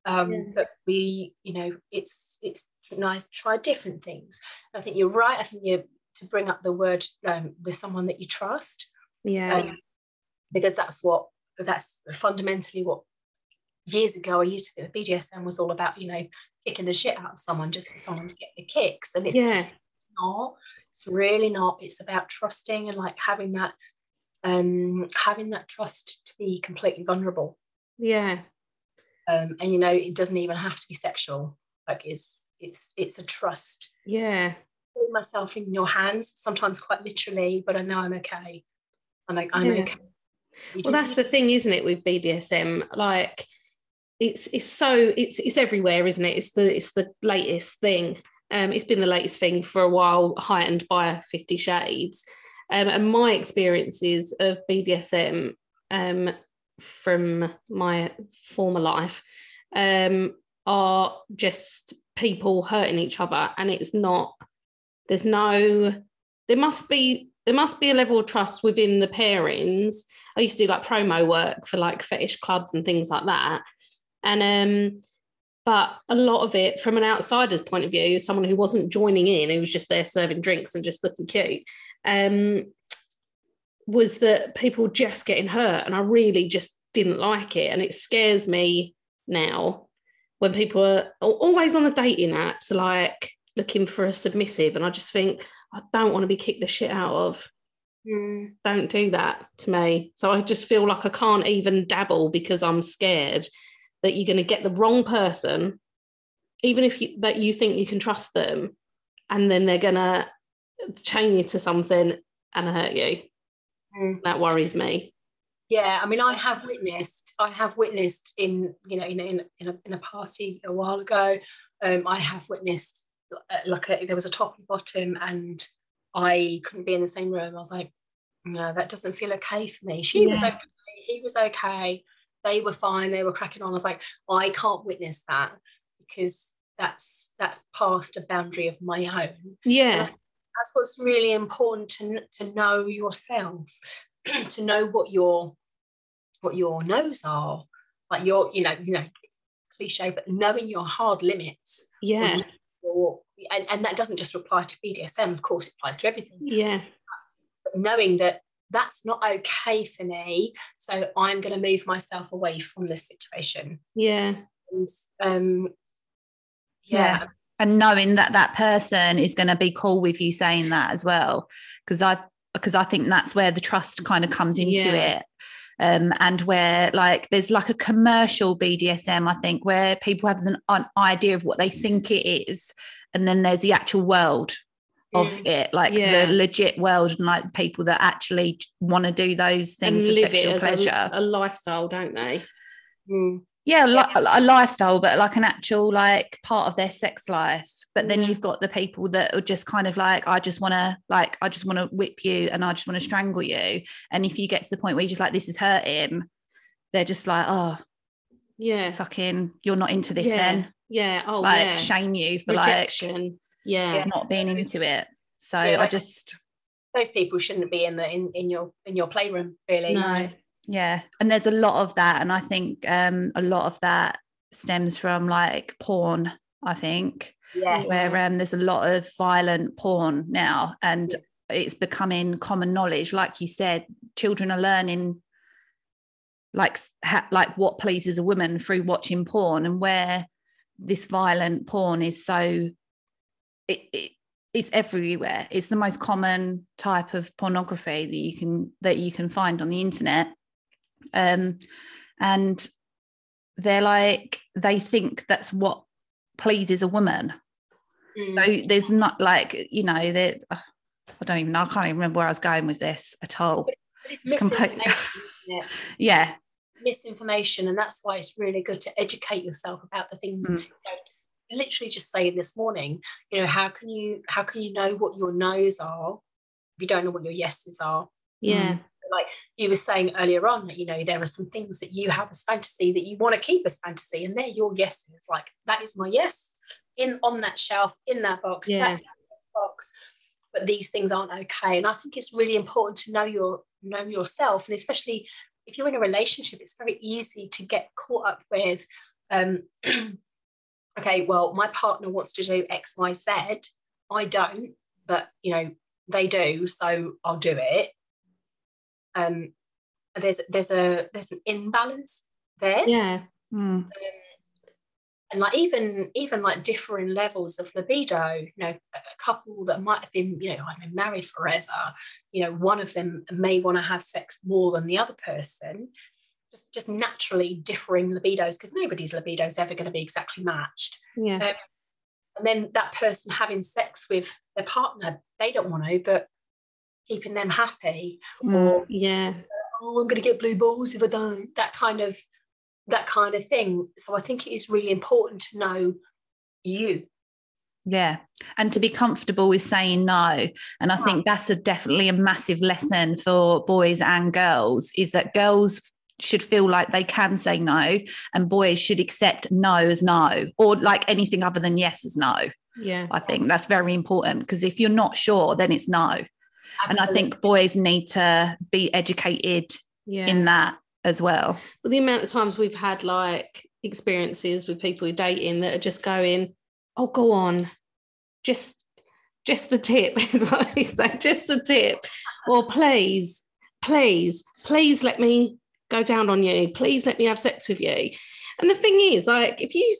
Um, Yeah. but we, you know, it's it's nice to try different things. I think you're right. I think you to bring up the word um, with someone that you trust Yeah. um, because that's what that's fundamentally what years ago I used to think the BDSM was all about, you know, kicking the shit out of someone just for someone to get the kicks. And it's Yeah. not, it's really not. It's about trusting and like having that um having that trust to be completely vulnerable. yeah. Um and you know, it doesn't even have to be sexual. Like it's it's it's a trust. Yeah. Putting myself in your hands, sometimes quite literally, but I know I'm okay. I'm like, I'm Yeah. okay. You Well, that's the thing, isn't it, with BDSM? Like, it's it's so it's it's everywhere, isn't it? It's the it's the latest thing. Um, it's been the latest thing for a while, heightened by Fifty Shades. Um, and my experiences of BDSM um, from my former life um, are just people hurting each other, and it's not. There's no. There must be there must be a level of trust within the pairings. I used to do like promo work for like fetish clubs and things like that. And um, but a lot of it from an outsider's point of view, someone who wasn't joining in, who was just there serving drinks and just looking cute, um, was that people just getting hurt. And I really just didn't like it. And it scares me now when people are always on the dating apps, like looking for a submissive. And I just think, I don't want to be kicked the shit out of Mm. don't do that to me. So I just feel like I can't even dabble because I'm scared that you're going to get the wrong person, even if you, that you think you can trust them, and then they're going to chain you to something and hurt you. Mm. That worries me. Yeah, I mean, I have witnessed, I have witnessed in, you know, in, in, in, a, in a party a while ago, um, I have witnessed uh, like a, there was a top and bottom and I couldn't be in the same room. I was like, no, that doesn't feel okay for me. She was okay, he was okay, they were fine, they were cracking on. I was like, I can't witness that because that's that's past a boundary of my own. Yeah, that's what's really important to, to know yourself to know what your what your no's are. Like your you know you know cliche but knowing your hard limits yeah, or, and, and that doesn't just apply to bdsm of course it applies to everything. Yeah, but knowing that that's not okay for me. So i'm going to move myself away from this situation. Yeah, and um yeah, Yeah. and knowing that that person is going to be cool with you saying that as well. Because i because i think that's where the trust kind of comes into Yeah. it. Um, and where like there's like a commercial bdsm i think where people have an, an idea of what they think it is. And then there's the actual world of it like Yeah. the legit world and like the people that actually want to do those and things for live it sexual as pleasure a, a lifestyle, don't they? Mm. yeah, li- a lifestyle, but like an actual like part of their sex life. But then Yeah. you've got the people that are just kind of like, I just want to like, I just want to whip you and I just want to strangle you. And if you get to the point where you're just like, this is hurting, they're just like, oh, Yeah. fucking you're not into this yeah. then. Yeah. Oh, like yeah. shame you for Rejection. Yeah. not being into it. So Yeah, I just Those people shouldn't be in the in, in your in your playroom, really. No. yeah and there's a lot of that and i think um a lot of that stems from like porn i think Yes. where um there's a lot of violent porn now and it's becoming common knowledge like you said children are learning like ha- like what pleases a woman through watching porn and where this violent porn is so it, it it's everywhere it's the most common type of pornography that you can that you can find on the internet um and they're like they think that's what pleases a woman Mm. so there's not like you know that i don't even know i can't even remember where i was going with this at all But it's It's complete- misinformation, isn't it? yeah misinformation and that's why it's really good to educate yourself about the things Mm. you literally just saying this morning you know how can you how can you know what your no's are if you don't know what your yeses are? Yeah. like you were saying earlier on that you know there are some things that you have as fantasy that you want to keep as fantasy and they're your yeses. Like that is my yes. In on that shelf in that box Yeah. that's in that box. But these things aren't okay and i think it's really important to know your know yourself and especially if you're in a relationship it's very easy to get caught up with um okay well my partner wants to do x y z i don't but you know they do so i'll do it um there's there's a there's an imbalance there Yeah. Mm. um, and like even even like differing levels of libido you know a a couple that might have been you know i've been married forever you know one of them may want to have sex more than the other person just just naturally differing libidos because nobody's libido is ever going to be exactly matched Yeah. Um, and then that person having sex with their partner they don't want to but keeping them happy Mm. or Yeah. oh, I'm going to get blue balls if I don't. That kind of that kind of thing. So I think it is really important to know you. Yeah. And to be comfortable with saying no. And I think that's a definitely a massive lesson for boys and girls is that girls should feel like they can say no and boys should accept no as no or like anything other than yes as no. Yeah. I think that's very important because if you're not sure, then it's no. And I think boys need to be educated Yeah. in that as well. Well, the amount of times we've had like experiences with people who are dating that are just going, "Oh, go on, just, just the tip," is what we say, just the tip, or please, please, please let me go down on you. Please let me have sex with you. And the thing is, like, if you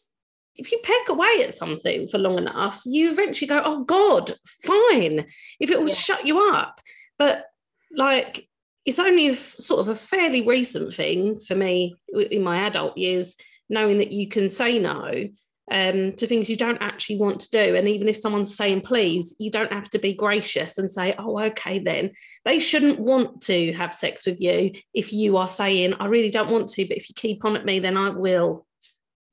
if you peck away at something for long enough, you eventually go, "Oh God, fine." If it will Yeah. shut you up, but like it's only a sort of a fairly recent thing for me in my adult years, knowing that you can say no um, to things you don't actually want to do. And even if someone's saying please, you don't have to be gracious and say, oh, okay, then. They shouldn't want to have sex with you if you are saying, I really don't want to, but if you keep on at me, then I will.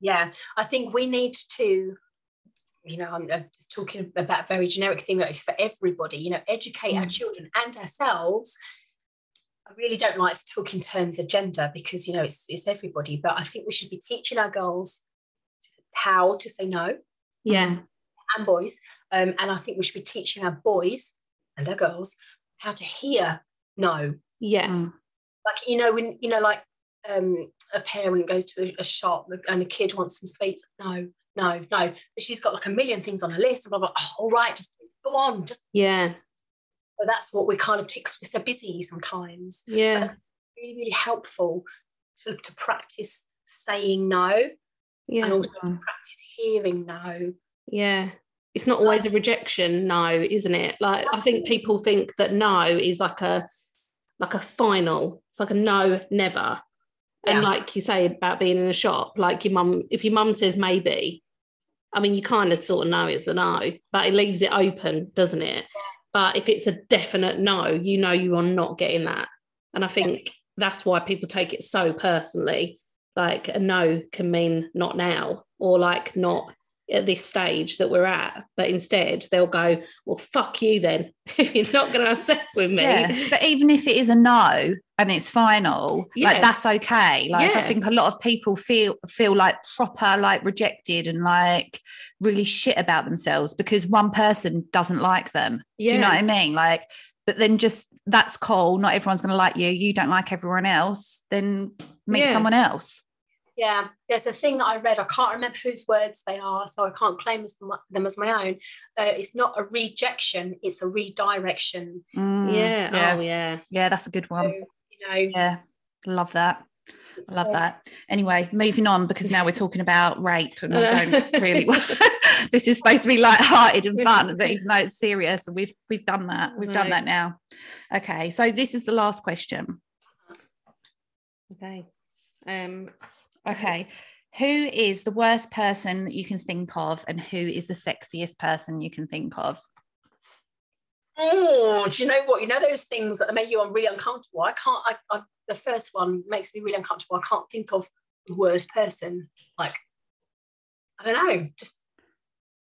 yeah, I think we need to. You know, I'm just talking about a very generic thing that is for everybody. You know, educate our Mm. children and ourselves. I really don't like to talk in terms of gender because you know it's it's everybody. But I think we should be teaching our girls how to say no Yeah. and boys. Um, and I think we should be teaching our boys and our girls how to hear no. Yeah. Mm. Like, you know, when, you know, like um, a parent goes to a, a shop and the kid wants some sweets. No, no, no. But she's got like a million things on her list. And blah, blah. Oh, all right, just go on. Just Yeah. so that's what we kind of tick because we're so busy sometimes. Yeah. Really, really helpful to, to practice saying no Yeah. and also to practice hearing no. Yeah. It's not always a rejection, no, isn't it? Like I think people think that no is like a like a final. It's like a no, never. And like you say about being in a shop, like your mum, if your mum says maybe, I mean, you kind of sort of know it's a no, but it leaves it open, doesn't it? But if it's a definite no, you know you are not getting that. And I think that's why people take it so personally. Like a no can mean not now, or like not at this stage that we're at. But instead, they'll go, "Well, fuck you then. if you're not going to have sex with me." Yeah. But even if it is a no and it's final, Yeah. like that's okay. Like I think a lot of people feel feel like proper like rejected and like really shit about themselves because one person doesn't like them. Do you know what I mean? Like, but then just that's cool. Not everyone's going to like you. You don't like everyone else. Then meet Yeah. someone else. Yeah, there's a thing that I read. I can't remember whose words they are, so I can't claim them, them as my own. Uh, it's not a rejection; it's a redirection. Mm, yeah. yeah. Oh, yeah. Yeah, that's a good So, one. you know, Yeah, love that. I love that. Anyway, moving on because now we're talking about rape and I I don't really. this is supposed to be light-hearted and fun, but even though it's serious, we've we've done that. We've done that now. Okay, so this is the last question. Okay. Um, Okay, who is the worst person that you can think of, and who is the sexiest person you can think of? Oh, do you know what? You know those things that make you really uncomfortable. I can't. I, I, the first one makes me really uncomfortable. I can't think of the worst person. Like, I don't know. Just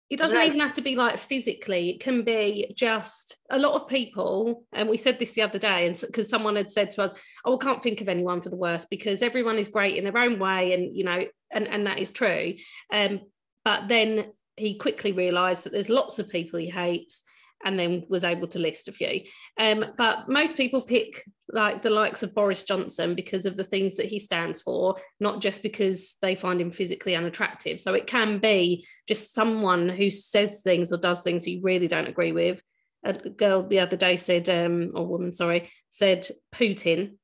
it doesn't Right. even have to be like physically it can be just a lot of people and we said this the other day and because someone had said to us oh i can't think of anyone for the worst because everyone is great in their own way and you know and and that is true um but then he quickly realized that there's lots of people he hates and then was able to list a few um but most people pick like the likes of boris johnson because of the things that he stands for not just because they find him physically unattractive so it can be just someone who says things or does things you really don't agree with. A girl the other day said, um, or woman, sorry, said Putin.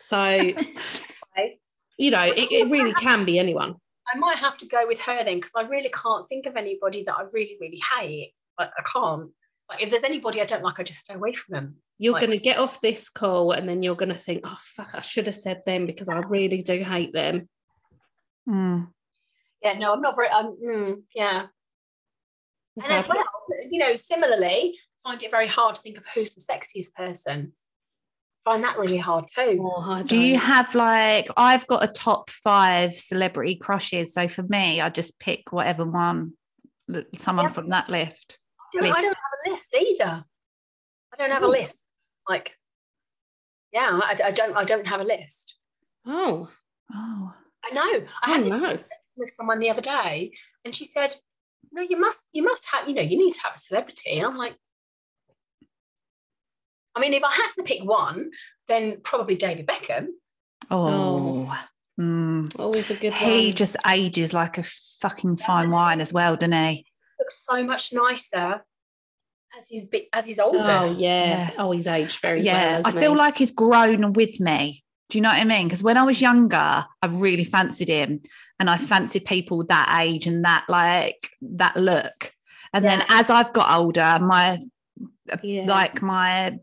So, you know, it, it really can be anyone. I might have to go with her then because I really can't think of anybody that I really, really hate. Like, I can't. Like, if there's anybody I don't like, I just stay away from them. You're Like- going to get off this call and then you're going to think, oh, fuck, I should have said them because I really do hate them. Mm. Yeah, no, I'm not very. Um, mm, yeah, and as well, you know, similarly, find it very hard to think of who's the sexiest person. Find that really hard too. Oh, Do you have like I've got a top five celebrity crushes? So for me, I just pick whatever one, someone Yeah. from that list. I don't, I don't have a list either. I don't have a Oh. list. Like, yeah, I, I don't. I don't have a list. Oh, Oh, I know. I oh had this no. with someone the other day, and she said, "No, you must. You must have. You know, you need to have a celebrity." And I'm like, I mean, if I had to pick one, then probably David Beckham. oh, Mm. Always a good he one. just ages like a fucking fine wine as well, doesn't he? Looks so much nicer as he's bi- as he's older. Oh, yeah. Yeah. Oh, he's aged very yeah, well. I feel he? like he's grown with me. Do you know what I mean? Because when I was younger, I really fancied him, and I fancied people that age and that like that look. And then as I've got older, my Yeah. like my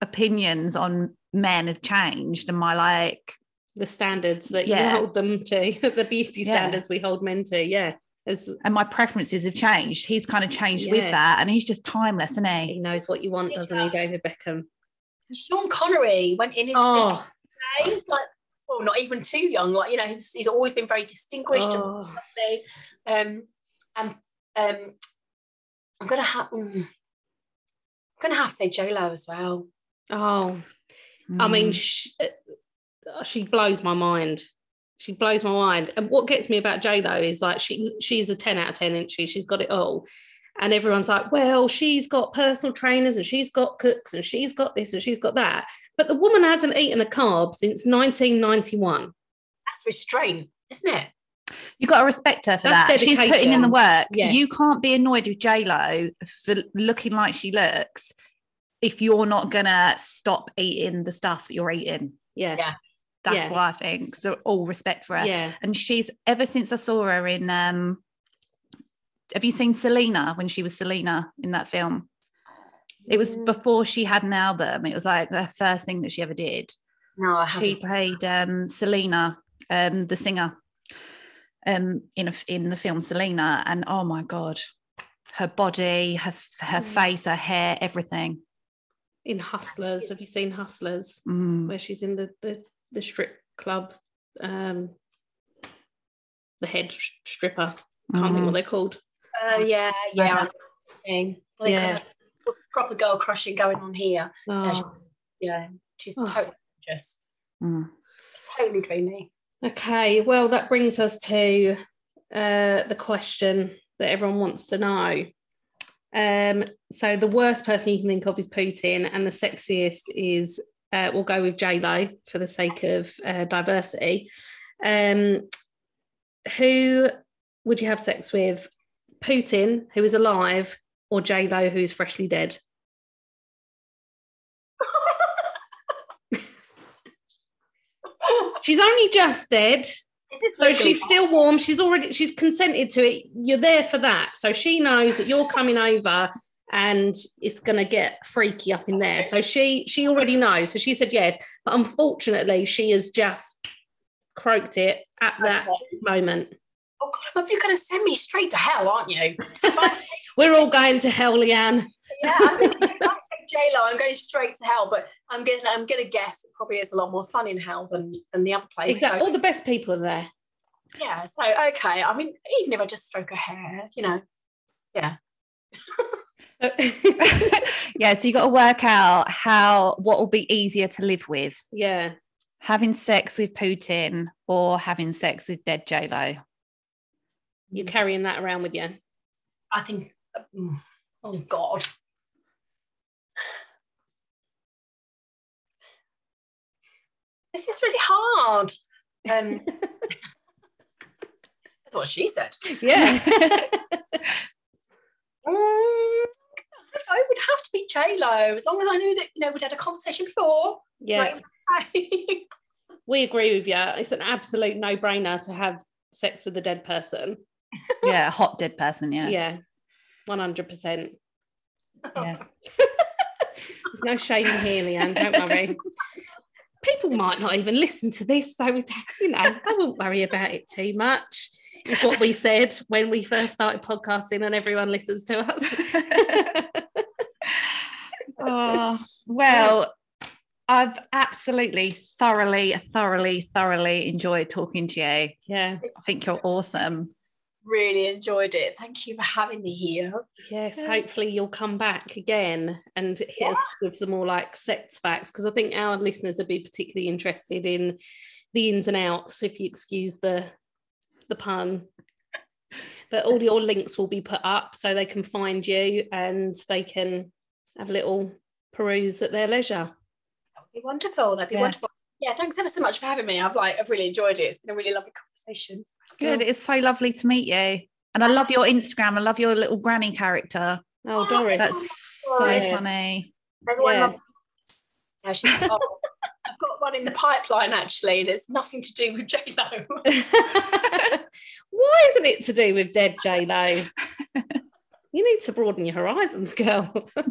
opinions on men have changed, and my like the standards that Yeah. you hold them to, the beauty Yeah. standards we hold men to. Yeah. As and my preferences have changed. He's kind of changed with that, and he's just timeless, isn't he he? knows what you want, He doesn't he. David Beckham? Sean Connery went in his Oh, days, like, well, not even too young. Like, you know, he's, he's always been very distinguished and oh. lovely. Um, and um, I'm gonna have, mm, I'm gonna have to say J Lo as well. oh. I mean, Mm. she, uh, she blows my mind. She blows my mind. And what gets me about J Lo is like she she's a ten out of ten, isn't she? She's got it all. And everyone's like, well, she's got personal trainers and she's got cooks and she's got this and she's got that. But the woman hasn't eaten a carb since 1991. That's restraint, isn't it? You've got to respect her for That's that. She's putting in the work. Yeah. You can't be annoyed with J Lo for looking like she looks if you're not gonna stop eating the stuff that you're eating. Yeah. Yeah. That's Yeah. what I think. So all respect for her. Yeah. And she's ever since I saw her in um have you seen Selena when she was Selena in that film? It was before she had an album. It was like the first thing that she ever did. No, I She haven't. played um Selena, um, the singer, um, in a, in the film Selena, and oh my god, her body, her her Mm. face, her hair, everything. In Hustlers. Have you seen Hustlers? Mm. Where she's in the the, the strip club. Um the head sh- stripper. Can't think Mhm. what they're called. Uh, yeah, yeah. Okay. I think, like, Yeah. uh, what's proper girl crushing going on here? Yeah, she- Oh. yeah, she's Oh. totally gorgeous, Mm. totally dreamy. Okay, well, that brings us to uh, the question that everyone wants to know. Um, so the worst person you can think of is Putin, and the sexiest is uh, we'll go with J Lo for the sake of uh, diversity. Um, who would you have sex with? Putin, who is alive, or J Lo, who is freshly dead? She's only just dead. So she's still warm. She's already she's consented to it. You're there for that. So she knows that you're coming over and it's gonna get freaky up in there. So she she already knows. So she said yes. But unfortunately, she has just croaked it at that Okay. moment. Oh God, you're going to send me straight to hell, aren't you? We're all going to hell, Lee-ann. yeah, I'm if I say J Lo, I'm going straight to hell. But I'm gonna, I'm gonna guess it probably is a lot more fun in hell than than the other place. Exactly. So, All the best people are there. yeah. So okay. I mean, even if I just stroke her hair, you know, yeah. So- yeah, so you got to work out how what will be easier to live with, yeah. having sex with Putin or having sex with dead J Lo. You're carrying that around with you. I think. mm, Oh God. This is really hard. Um, that's what she said. Yeah. Mm, I would have to be J Lo as long as I knew that you know we'd had a conversation before. yeah. Like, okay. We agree with you. It's an absolute no-brainer to have sex with a dead person. Yeah, a hot dead person. Yeah. Yeah. 100%. Yeah. There's no shame here, Lee-ann. Don't worry. People might not even listen to this, so we, you know, I wouldn't worry about it too much. Is what we said when we first started podcasting, and everyone listens to us. oh, well, I've absolutely thoroughly, thoroughly, thoroughly enjoyed talking to you. yeah. I think you're awesome. really enjoyed it. Thank you for having me here. Yes. Hopefully, you'll come back again and hit us with some more like sex facts because I think our listeners would be particularly interested in the ins and outs, if you excuse the the pun. But all your links will be put up so they can find you and they can have a little peruse at their leisure. That would be wonderful. That'd be Yes. wonderful. Yeah, thanks ever so much for having me. I've like I've really enjoyed it. It's been a really lovely conversation. Good. It's so lovely to meet you. And I love your Instagram. I love your little granny character. Oh, Doris. That's so funny. Everyone Yeah. loves yeah, she's oh, I've got one in the pipeline actually, and it's nothing to do with J Lo. Why isn't it to do with dead J Lo? you need to broaden your horizons, girl.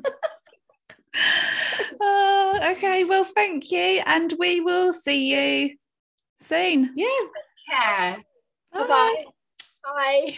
Oh, okay. Well, thank you. And we will see you soon. yeah. yeah. Bye. Bye.